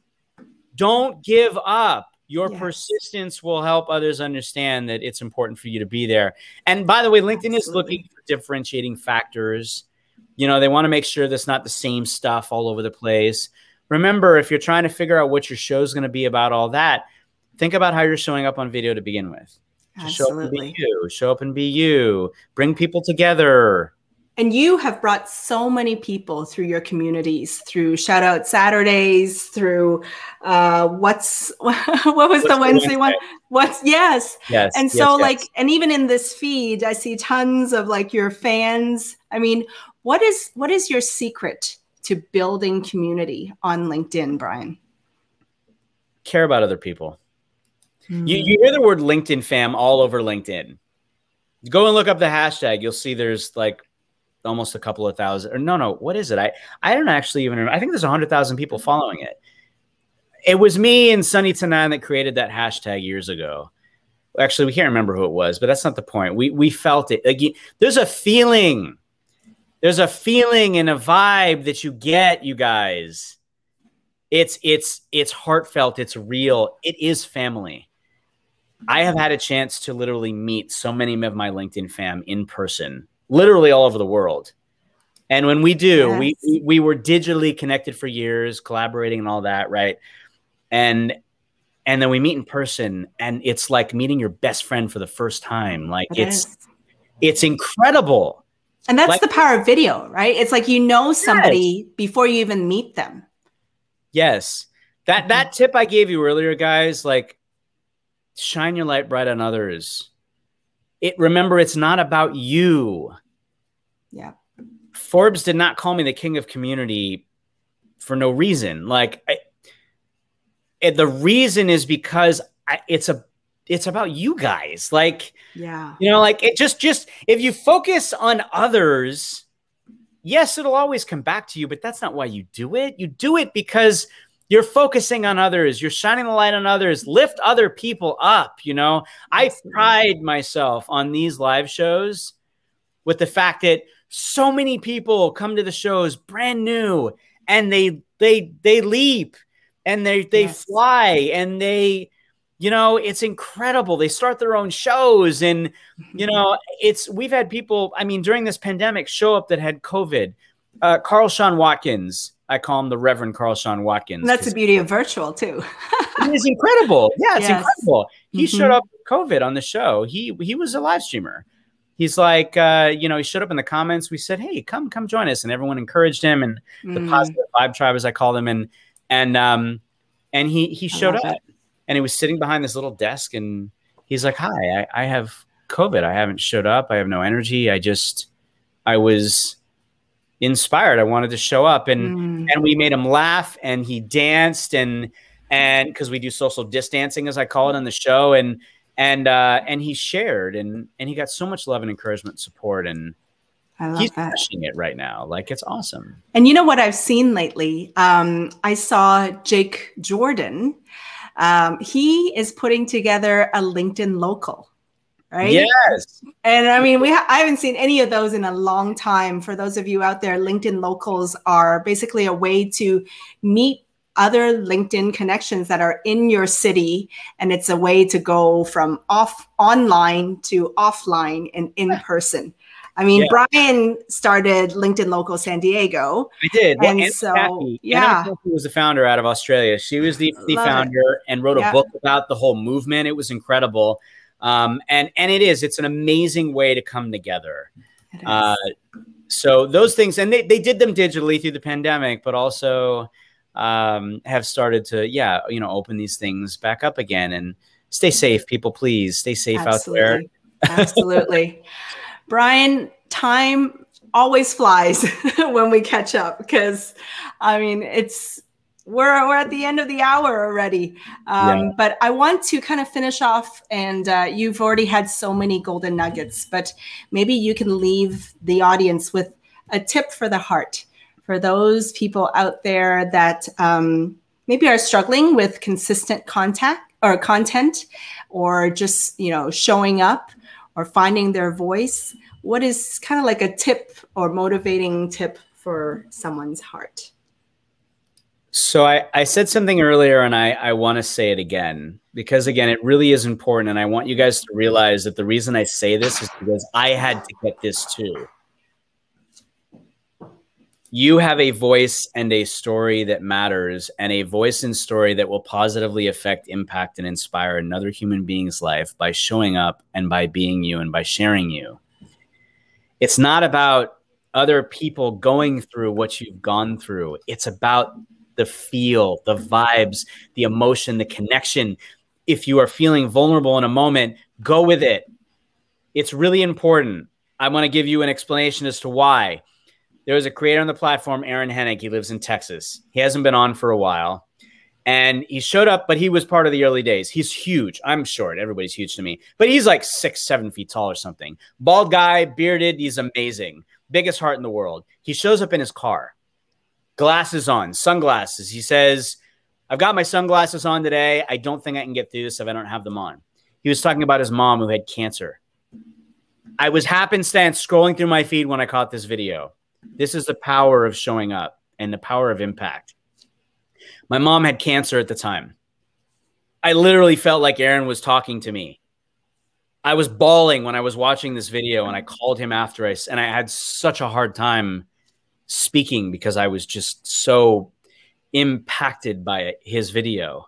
Don't give up. Your Yes. persistence will help others understand that it's important for you to be there. And by the way, LinkedIn is looking for differentiating factors. You know, they want to make sure that's not the same stuff all over the place. Remember, if you're trying to figure out what your show's going to be about, all that, think about how you're showing up on video to begin with. Just show up and Absolutely. be you. Show up and be you. Bring people together. And you have brought so many people through your communities, through shout out Saturdays, through uh, what's <laughs> what was the the Wednesday one? What's yes. Yes. And so, yes. like, and even in this feed, I see tons of like your fans. I mean, what is what is your secret to building community on LinkedIn, Brian? care about other people. Mm-hmm. You, you hear the word LinkedIn fam all over LinkedIn. Go and look up the hashtag. You'll see there's like almost a couple of thousand. Or no, no, what is it? I I don't actually even. Remember. I think there's a hundred thousand people mm-hmm. following it. It was me and Sunny Tanan that created that hashtag years ago. Actually, we can't remember who it was, but that's not the point. We we felt it. Like you, there's a feeling. There's a feeling and a vibe that you get, you guys. It's it's it's heartfelt. It's real. It is family. I have had a chance to literally meet so many of my LinkedIn fam in person, literally all over the world. And when we do, we, Yes. we we were digitally connected for years, collaborating and all that, right? And and then we meet in person, and it's like meeting your best friend for the first time. Like It it's is. it's incredible. And that's like- the power of video, right? It's like you know somebody before you even meet them. Yes. That that tip I gave you earlier, guys, like shine your light bright on others. It remember it's not about you. Yeah. Forbes did not call me the king of community for no reason. Like I, it, the reason is because I, it's a it's about you guys. Like Yeah. you know, like it just just if you focus on others, yes, it'll always come back to you, but that's not why you do it. You do it because you're focusing on others, you're shining the light on others, lift other people up, you know. I pride myself on these live shows with the fact that so many people come to the shows brand new and they they they leap and they they Yes. fly and they you know it's incredible they start their own shows and you <laughs> know it's we've had people i mean during this pandemic show up that had covid uh, carl sean watkins i call him the reverend carl sean watkins And that's the beauty of virtual too. <laughs> it is incredible yeah it's Yes. incredible he Mhm. showed up with covid on the show he he was a live streamer he's like uh you know he showed up in the comments we said hey come come join us and everyone encouraged him and the Mm, positive vibe tribe as i call them and and um and he he showed up it. and he was sitting behind this little desk and he's like, "Hi, I, I have COVID. I haven't showed up. I have no energy. I just, I was inspired. I wanted to show up, and Mm. and we made him laugh, and he danced, and and because we do social distancing, as I call it on the show, and and uh, and he shared, and and he got so much love and encouragement, support, and I love he's that. crushing it right now. Like it's awesome. And you know what I've seen lately? Um, I saw Jake Jordan. Um, he is putting together a LinkedIn local, right? Yes. And I mean, we ha- I haven't seen any of those in a long time. For those of you out there, LinkedIn locals are basically a way to meet other LinkedIn connections that are in your city, and it's a way to go from off online to offline and in person. I mean, Yeah. Brian started LinkedIn Local San Diego. I did. And Anna so, Cathy- yeah. Anna Cathy was the founder out of Australia. She was the, the Love it. founder and wrote a book about the whole movement. It was incredible. Um, and and it is. It's an amazing way to come together. Uh, so those things, and they, they did them digitally through the pandemic, but also um, have started to, yeah, you know, open these things back up again. And stay safe, people. Please stay safe out there. Absolutely. Absolutely. <laughs> Brian, time always flies <laughs> when we catch up because I mean it's we're we're at the end of the hour already. Um, Yeah. But I want to kind of finish off, and uh, you've already had so many golden nuggets, but maybe you can leave the audience with a tip for the heart for those people out there that um, maybe are struggling with consistent contact or content or just you know showing up or finding their voice what is kind of like a tip or motivating tip for someone's heart So I, I said something earlier and I, I want to say it again because again it really is important and I want you guys to realize that the reason I say this is because I had to get this too. You have a voice and a story that matters and a voice and story that will positively affect, impact, and inspire another human being's life by showing up and by being you and by sharing you. It's not about other people going through what you've gone through. It's about the feel, the vibes, the emotion, the connection. If you are feeling vulnerable in a moment, go with it. It's really important. I want to give you an explanation as to why. There is a creator on the platform, Aaron Hennig. He lives in Texas. He hasn't been on for a while. And he showed up, but he was part of the early days. He's huge. I'm short. Everybody's huge to me. But he's like six, seven feet tall or something. Bald guy, bearded. He's amazing. Biggest heart in the world. He shows up in his car glasses on, sunglasses. He says, I've got my sunglasses on today. I don't think I can get through this if I don't have them on. He was talking about his mom who had cancer. I was happenstance scrolling through my feed when I caught this video. This is the power of showing up and the power of impact. My mom had cancer at the time. I literally felt like Aaron was talking to me. I was bawling when I was watching this video and I called him after I and I had such a hard time speaking because I was just so impacted by his video.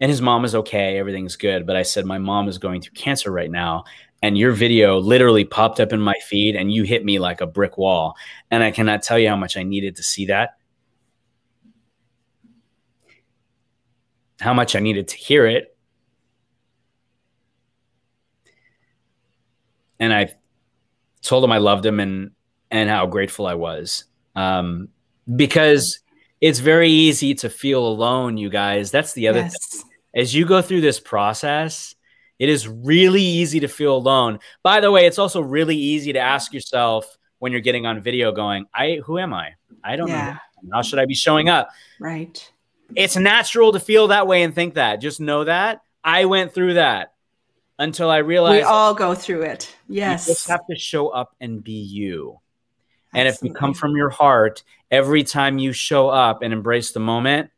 And his mom is okay, everything's good. But I said, My mom is going through cancer right now. And your video literally popped up in my feed and you hit me like a brick wall. And I cannot tell you how much I needed to see that. How much I needed to hear it. And I told him I loved him and and how grateful I was. Um, because it's very easy to feel alone, you guys. That's the other thing. As you go through this process, it is really easy to feel alone. By the way, it's also really easy to ask yourself when you're getting on video going, I who am I? I don't Yeah. know. How should I be showing up? right It's natural to feel that way and think that. Just know that. I went through that until I realized we all go through it you yes just have to show up and be you. And if you come from your heart, every time you show up and embrace the moment,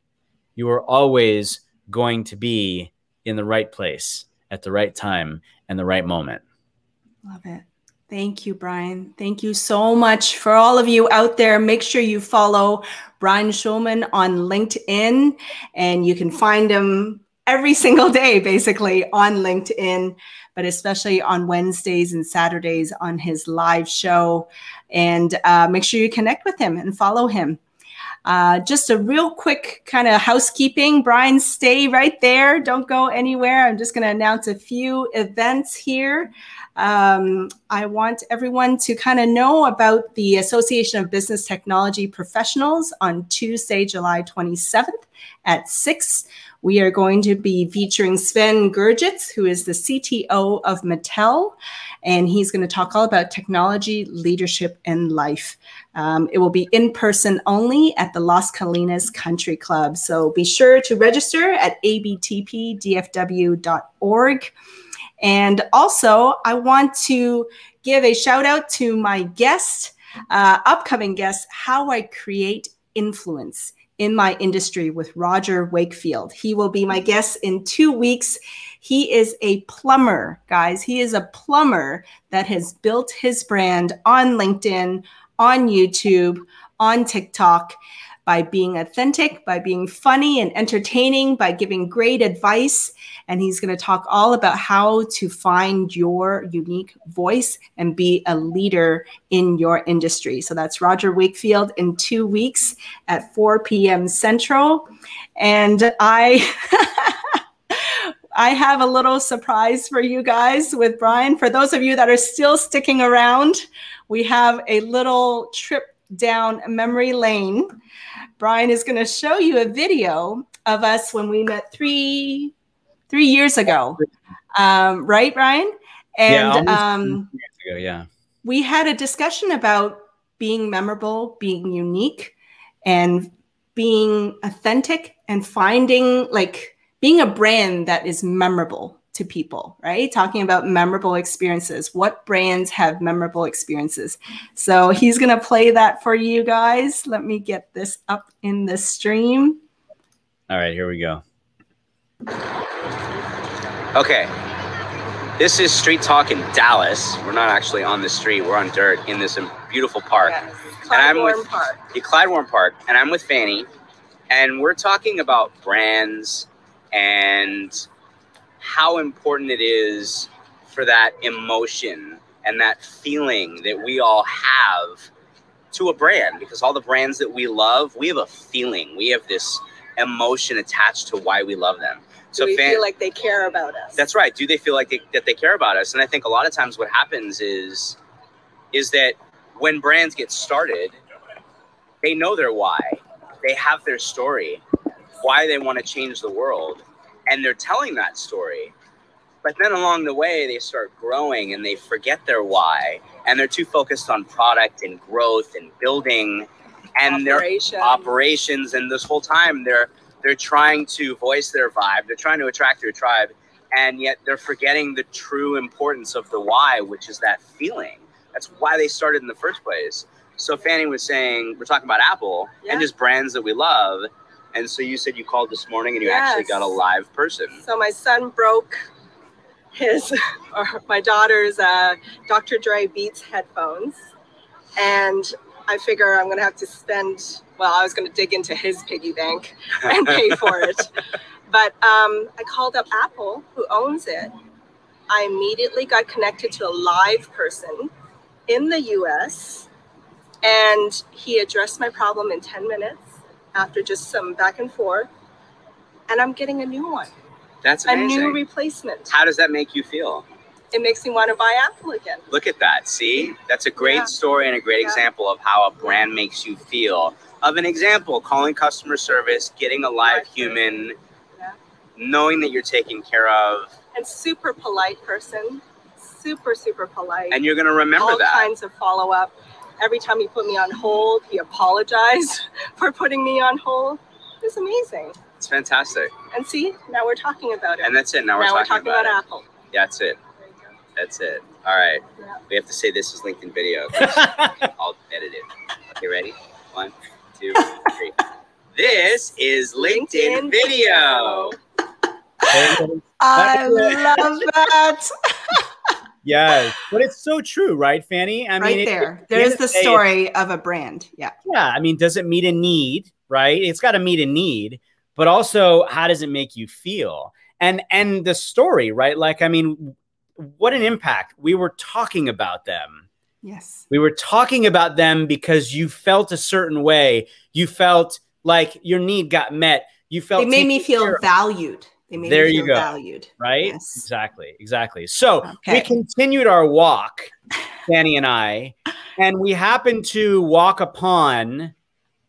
you are always going to be in the right place at the right time and the right moment. Love it. Thank you, Brian. Thank you so much for all of you out there. Make sure you follow Brian Schulman on LinkedIn, and you can find him every single day, basically, on LinkedIn, but especially on Wednesdays and Saturdays on his live show. And uh, make sure you connect with him and follow him. Uh, just a real quick kind of housekeeping. Brian, stay right there. Don't go anywhere. I'm just going to announce a few events here. Um, I want everyone to kind of know about the Association of Business Technology Professionals on Tuesday, July 27th at 6. We are going to be featuring Sven Gerjets, who is the CTO of Mattel, and he's going to talk all about technology, leadership, and life. Um, it will be in person only at the Las Colinas Country Club. So be sure to register at abtpdfw.org. And also, I want to give a shout out to my guest, uh, upcoming guest, How I Create Influence in My Industry with Roger Wakefield. He will be my guest in two weeks. He is a plumber, guys. He is a plumber that has built his brand on LinkedIn, on YouTube, on TikTok by being authentic, by being funny and entertaining, by giving great advice. And he's going to talk all about how to find your unique voice and be a leader in your industry. So that's Roger Wakefield in two weeks at 4 p.m. Central. And I. <laughs> I have a little surprise for you guys with Brian. For those of you that are still sticking around, we have a little trip down memory lane. Brian is going to show you a video of us when we met three three years ago, um, right, Brian? And yeah, um, ago, yeah, we had a discussion about being memorable, being unique, and being authentic, and finding like being a brand that is memorable to people, right? Talking about memorable experiences. What brands have memorable experiences? So he's going to play that for you guys. Let me get this up in the stream. All right, here we go. Okay. This is Street Talk in Dallas. We're not actually on the street. We're on dirt in this beautiful park. Yes. and I'm Clyde with Park. the Clyde Warren Park, and I'm with Fanny, and we're talking about brands and how important it is for that emotion and that feeling that we all have to a brand because all the brands that we love, we have a feeling, we have this emotion attached to why we love them. So we fan- feel like they care about us. that's right. Do they feel like they, that they care about us? And I think a lot of times what happens is is that when brands get started, they know their why. They have their story, why they want to change the world, and they're telling that story. But then along the way, they start growing and they forget their why, and they're too focused on product and growth and building, and their operations. And this whole time, they're they're trying to voice their vibe. They're trying to attract their tribe, and yet they're forgetting the true importance of the why, which is that feeling. That's why they started in the first place. So Fanny was saying we're talking about Apple Yeah. and just brands that we love. And so you said you called this morning and you actually got a live person. So my son broke his <laughs> or my daughter's uh, Dr. Dre Beats headphones, and I figure I'm gonna have to spend. Well, I was gonna dig into his piggy bank <laughs> and pay for it, but um, I called up Apple, who owns it. I immediately got connected to a live person in the U.S. And he addressed my problem in 10 minutes after just some back and forth. And I'm getting a new one That's a new replacement. How does that make you feel? It makes me want to buy Apple again. Look at that. See? That's a great Yeah. story and a great Yeah. example of how a brand makes you feel. Of an example, calling customer service, getting a live human, knowing that you're taken care of, And super polite person, super super polite. and you're going to remember All that. kinds of follow up. Every time he put me on hold, he apologized <laughs> for putting me on hold. It was amazing. It's fantastic. And see, now we're talking about it. And that's it. Now we're now talking, we're talking about, about, it. Apple. Yeah, that's it. That's it. All right. Yeah. We have to say this is LinkedIn video. <laughs> I'll edit it. Okay, ready? One, two, three. This is LinkedIn, LinkedIn video. I love that. <laughs> yes, but it's so true, right, Fanny? I right mean, there. There is the day, story of a brand. Yeah. Yeah, I mean, does it meet a need? Right, it's got to meet a need, but also, how does it make you feel? And and the story, right? Like, I mean, what an impact! We were talking about them Yes. We were talking about them because you felt a certain way. You felt like your need got met. You felt it made me feel valued. They made There you feel go. valued. right? Yes. Exactly, exactly. So we continued our walk, <sighs> Fanny and I, and we happened to walk upon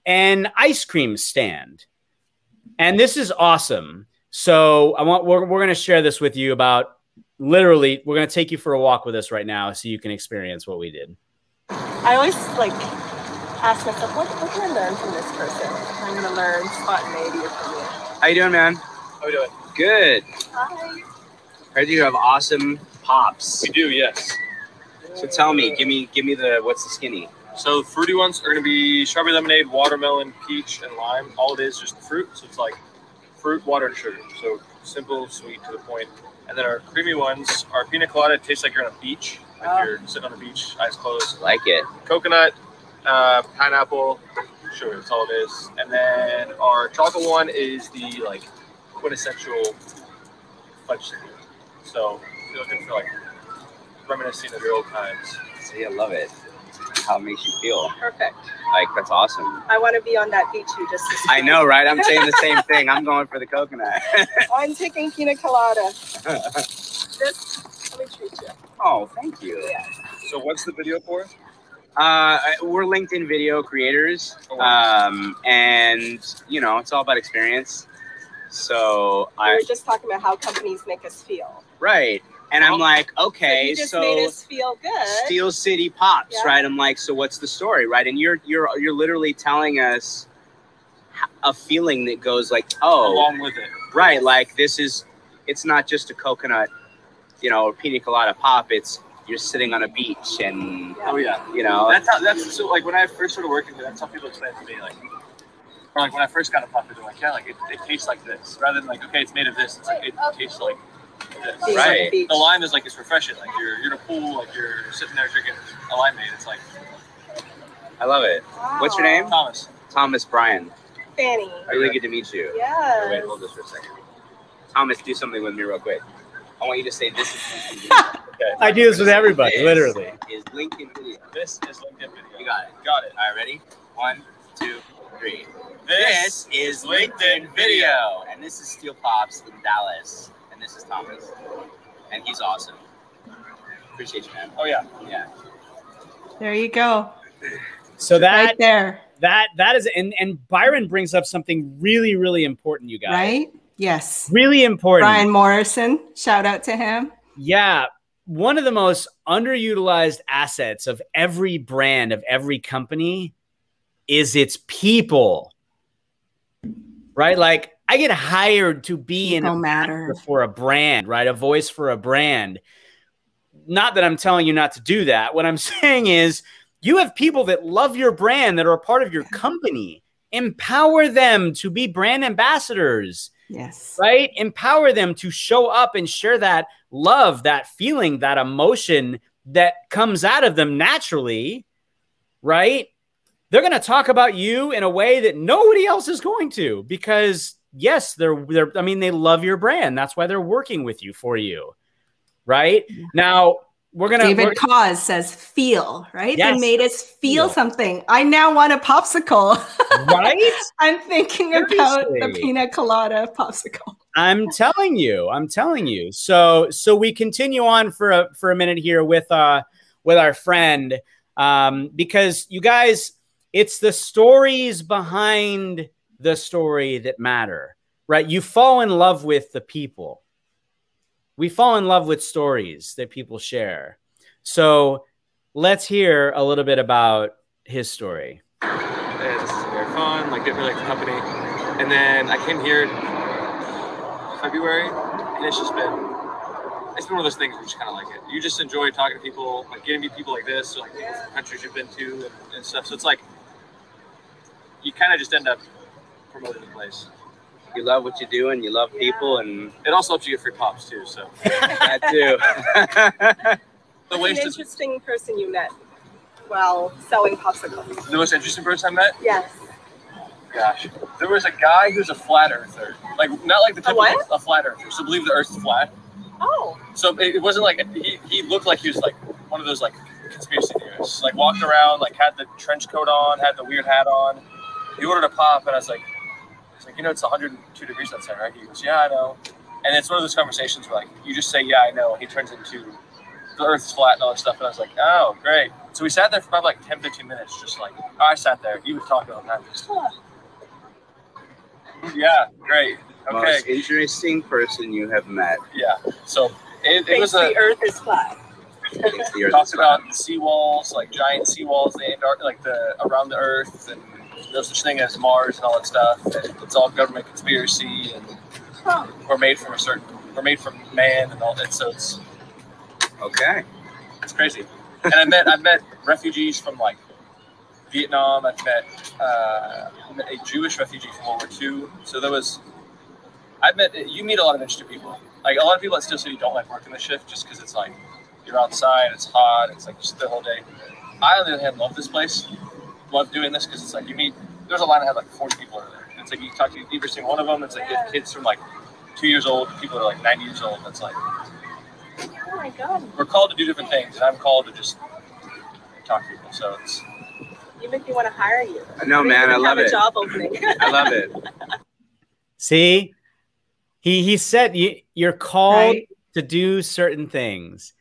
an ice cream stand. And this is awesome. So I want we're, we're going to share this with you about literally we're going to take you for a walk with us right now so you can experience what we did. I always like ask myself, what, what can I learn from this person? I'm gonna learn spontaneity from you. How you doing, man? How we doing? Good. Hi. Heard you have awesome pops. We do, yes. So tell me, give me, give me the what's the skinny? So the fruity ones are gonna be strawberry lemonade, watermelon, peach, and lime. All it is just fruit. So it's like fruit, water, and sugar. So simple, sweet, to the point. And then our creamy ones are pina colada. It tastes like you're on a beach, like Oh. you're sitting on the beach, eyes closed. Like it. Coconut, uh, pineapple, sugar. That's all it is. And then our chocolate one is the like quintessential fudge stick. So if you're looking for like reminiscing of your old times. See, I love it. How it makes you feel. Perfect. Like that's awesome. I want to be on that beach you just described. I know, right? I'm saying the same thing. I'm going for the coconut. <laughs> I'm taking pina colada. <laughs> Just let me treat you. oh, thank you. Yeah. So what's the video for? Uh, we're LinkedIn video creators, um, and you know it's all about experience. So We I were just talking about how companies make us feel. right, and I'm like, So okay, you just so made us feel good. Steel City Pops, Yeah. right? I'm like, so what's the story, right? And you're you're you're literally telling us a feeling that goes like, oh, Along with it. right, like this is, it's not just a coconut, you know, or pina colada pop. It's you're sitting on a beach and Oh yeah. you know, That's how that's so like when I first started working here, that's how people explain to me. Like or like when I first got a puppet, they're like, yeah, like it, it tastes like this. Rather than like, okay, it's made of this, it's like it tastes like this. Being the Right. beach. The lime is like it's refreshing. Like you're you're in a pool, like you're sitting there drinking a limeade. It's like I love it. What's your name? Thomas. Thomas Bryan. Fanny. Really good to meet you. Yeah. Oh, wait, hold this for a second. Thomas, do something with me real quick. I want you to say this is Okay. <laughs> I do this with everybody, This literally. Is LinkedIn video. This is LinkedIn video. You got it. Got it. All right, ready? One, two, three. This, is LinkedIn Video, and this is Steel Pops in Dallas, and this is Thomas, and he's awesome. Appreciate you, man. Oh yeah. Yeah. There you go. So that right there. that that is and and Byron brings up something really really important you guys. Right? Yes. Really important. Brian Morrison. Shout out to him. Yeah. One of the most underutilized assets of every brand, of every company, is its people. Right? Like, I get hired to be in matter. for a brand, right? A voice for a brand. Not that I'm telling you not to do that. What I'm <laughs> saying is, you have people that love your brand that are a part of your company. Empower them to be brand ambassadors Yes. right? Empower them to show up and share that love, that feeling, that emotion that comes out of them naturally, right? They're going to talk about you in a way that nobody else is going to because yes, they're they're I mean they love your brand. That's why they're working with you for you. Right? Now, we're going to David Cause says feel, right? Yes. They made us feel Feel. something. I now want a popsicle. <laughs> right? I'm thinking about the pina colada popsicle. I'm telling you, I'm telling you. So so we continue on for a for a minute here with uh with our friend um because you guys it's the stories behind the story that matter. Right? You fall in love with the people. We fall in love with stories that people share. So let's hear a little bit about his story. Is very fun. Like didn't really like the company. And then I came here February, and it's just been it's been one of those things you just kind of like it. You just enjoy talking to people, like getting to meet people like this, or like people from countries you've been to and, and stuff. So it's like you kind of just end up promoting the place. You love what you do, and you love people, and It also helps you get free pops too. So <laughs> that too. <laughs> the Who's ways an interesting person you met while selling popsicles. the most interesting person I met. Yes. Gosh, there was a guy who's a flat earther, like not like the typical what? a flat earther. So believe the Earth's flat. Oh. So it, it wasn't like he, he looked like he was like one of those like conspiracy theorists, Like walked around, like had the trench coat on, had the weird hat on. He ordered a pop, and I was like, "He's like, you know, it's 102 degrees outside, right?" He goes, "Yeah, I know." And it's one of those conversations where like you just say, "Yeah, I know," and he turns into the Earth's flat and all this stuff, and I was like, "Oh, great." So we sat there for about like 10, 15 minutes, just like oh, I sat there. He was talking all the time. Just, yeah, great. Okay, Most interesting person you have met. yeah. So it, it Thinks was a the Earth is flat. Thinks talks is flat. about seawalls, like giant seawalls, the Antar- like the around the Earth, and no such thing as Mars and all that stuff. And it's all government conspiracy, and Huh. we're made from a certain, we're made from man and all that. So it's Okay. it's crazy. And I met I met refugees from like Vietnam. I've met, uh, met a Jewish refugee from World War II. So there was, I met you meet a lot of interesting people. Like a lot of people at Steel City don't like working the shift just because it's like you're outside, it's hot, it's like just the whole day. I on the other hand love this place, love doing this because it's like you meet. There's a line that had like 40 people over there. It's like you talk to every single one of them. It's like you have kids from like two years old, to people that are like 90 years old. It's like Oh my god. we're called to do different things, and I'm called to just talk to people. So it's Even if you want to hire you. I know, man. I love have a it. job opening. <laughs> I love it. See, he he said you, you're called Right? to do certain things.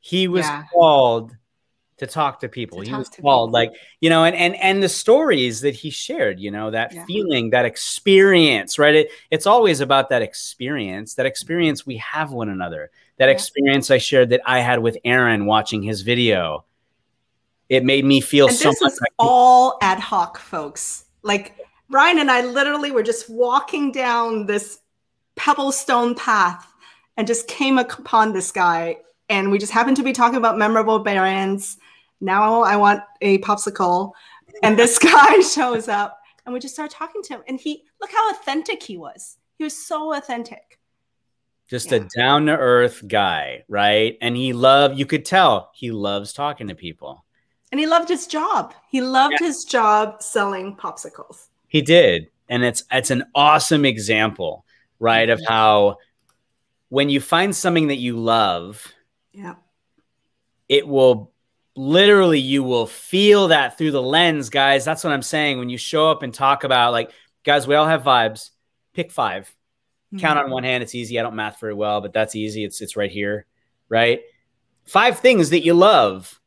He was Yeah. called to talk to people. To he was called people. like you know, and and and the stories that he shared. You know, that Yeah. feeling, that experience. Right? It, it's always about that experience. That experience we have one another. That Yeah. experience I shared that I had with Aaron watching his video. It made me feel And so this much. is like- all ad hoc, folks. Like Brian and I literally were just walking down this pebblestone path and just came upon this guy. And we just happened to be talking about memorable brands. Now I want a popsicle. And this <laughs> guy shows up and we just start talking to him. And he, look how authentic he was. He was so authentic. just Yeah. a down to earth guy, right? And he loved, you could tell he loves talking to people. And he loved his job. He loved his job selling popsicles. He did. And it's it's an awesome example, right? Of how when you find something that you love, Yeah. it will literally you will feel that through the lens, guys. That's what I'm saying. When you show up and talk about like, guys, we all have vibes. Pick five. Count on mm-hmm. one hand. It's easy. I don't math very well, but that's easy. It's it's right here, right? Five things that you love.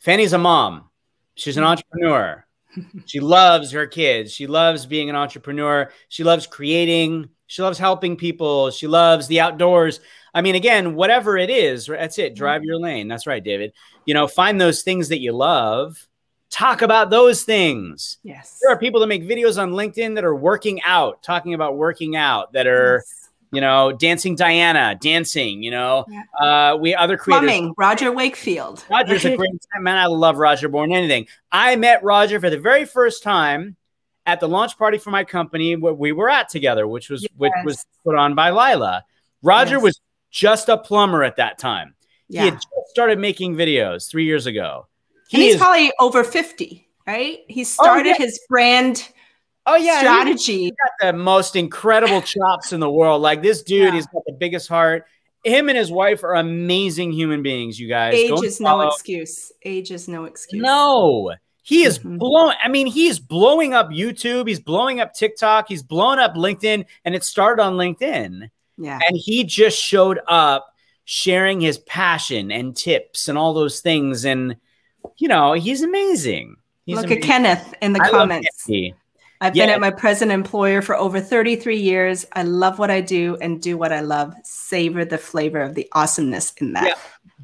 Fanny's a mom. She's an mm-hmm. entrepreneur. <laughs> she loves her kids. She loves being an entrepreneur. She loves creating. She loves helping people. She loves the outdoors. I mean, again, whatever it is, that's it. Drive your lane. That's right, David. You know, find those things that you love. Talk about those things. Yes. There are people that make videos on LinkedIn that are working out, talking about working out, that are, Yes. you know, dancing Diana, dancing, you know, uh, we other creators. Plumbing, Roger Wakefield. Roger's a great man. I love Roger more than anything. I met Roger for the very first time at the launch party for my company where we were at together, which was which was put on by Lila. Roger Yes. was just a plumber at that time. Yeah. He had just started making videos three years ago. He he's is probably over 50, right? He started yeah. his brand oh yeah, strategy. he- got the most incredible <laughs> chops in the world. Like this dude, Yeah. he's got the biggest heart. Him and his wife are amazing human beings. You guys, Age Go is no excuse. Age is no excuse. No, he is Mhm. blowing. I mean, he's blowing up YouTube. He's blowing up TikTok. He's blowing up LinkedIn, and it started on LinkedIn. Yeah. And he just showed up sharing his passion and tips and all those things. And you know, he's amazing. He's Look amazing. at Kenneth in the I comments. I've been at my present employer for over 33 years. I love what I do and do what I love. Savor the flavor of the awesomeness in that. Yeah.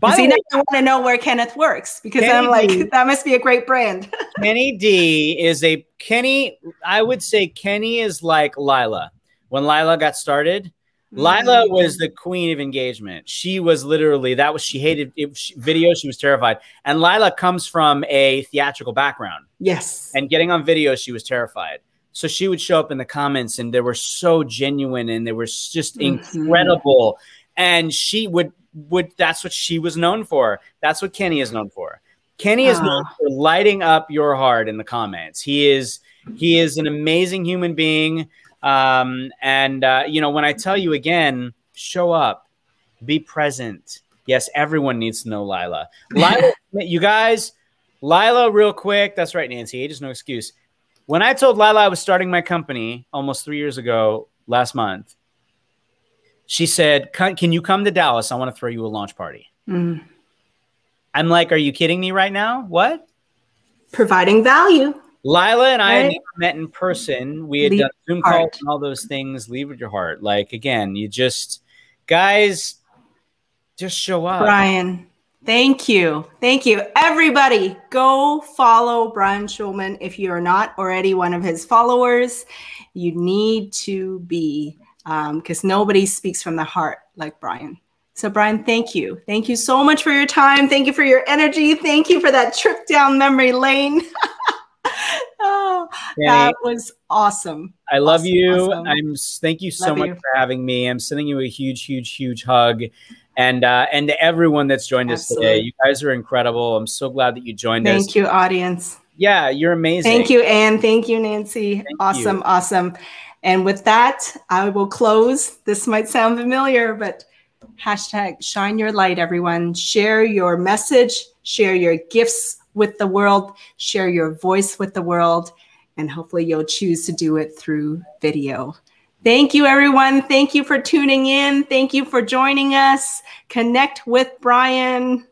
By See, way, I want to know where Kenneth works because I'm Kennedy- like, that must be a great brand. <laughs> Kenny D is a Kenny. I would say Kenny is like Lila. When Lila got started, Lila was the queen of engagement. She was literally that was she hated she, video. She was terrified. And Lila comes from a theatrical background, yes. and getting on video, she was terrified. So she would show up in the comments, and they were so genuine, and they were just Mhm. incredible. And she would would that's what she was known for. That's what Kenny is known for. Kenny is known Ah. for lighting up your heart in the comments. He is he is an amazing human being. Um, and uh, you know, when I tell you again, show up, be present, Yes, everyone needs to know Lila. <laughs> Lila, you guys, Lila, real quick. That's right, Nancy. Age is no excuse. When I told Lila I was starting my company almost three years ago last month, she said, Can you come to Dallas? I want to throw you a launch party. Mm. I'm like, Are you kidding me right now? What? Providing value. Lila and I right? met in person. We had Leave done Zoom calls and all those things. Leave with your heart. Like, again, you just, guys, just show up. Brian, thank you. Thank you. Everybody, go follow Brian Schulman. If you're not already one of his followers, you need to be because um, nobody speaks from the heart like Brian. So, Brian, thank you. Thank you so much for your time. Thank you for your energy. Thank you for that trip down memory lane. <laughs> that was awesome. I love awesome, you. Awesome. I'm thank you so love much you. for having me. I'm sending you a huge, huge, huge hug. And uh, and to everyone that's joined Absolutely. us today, you guys are incredible. I'm so glad that you joined thank us. Thank you, audience. Yeah, you're amazing. Thank you, Anne. Thank you, Nancy. Thank awesome, you. awesome. And with that, I will close. This might sound familiar, but hashtag shine your light, everyone. Share your message, share your gifts with the world, share your voice with the world, and hopefully you'll choose to do it through video. Thank you, everyone. Thank you for tuning in. Thank you for joining us. Connect with Brian.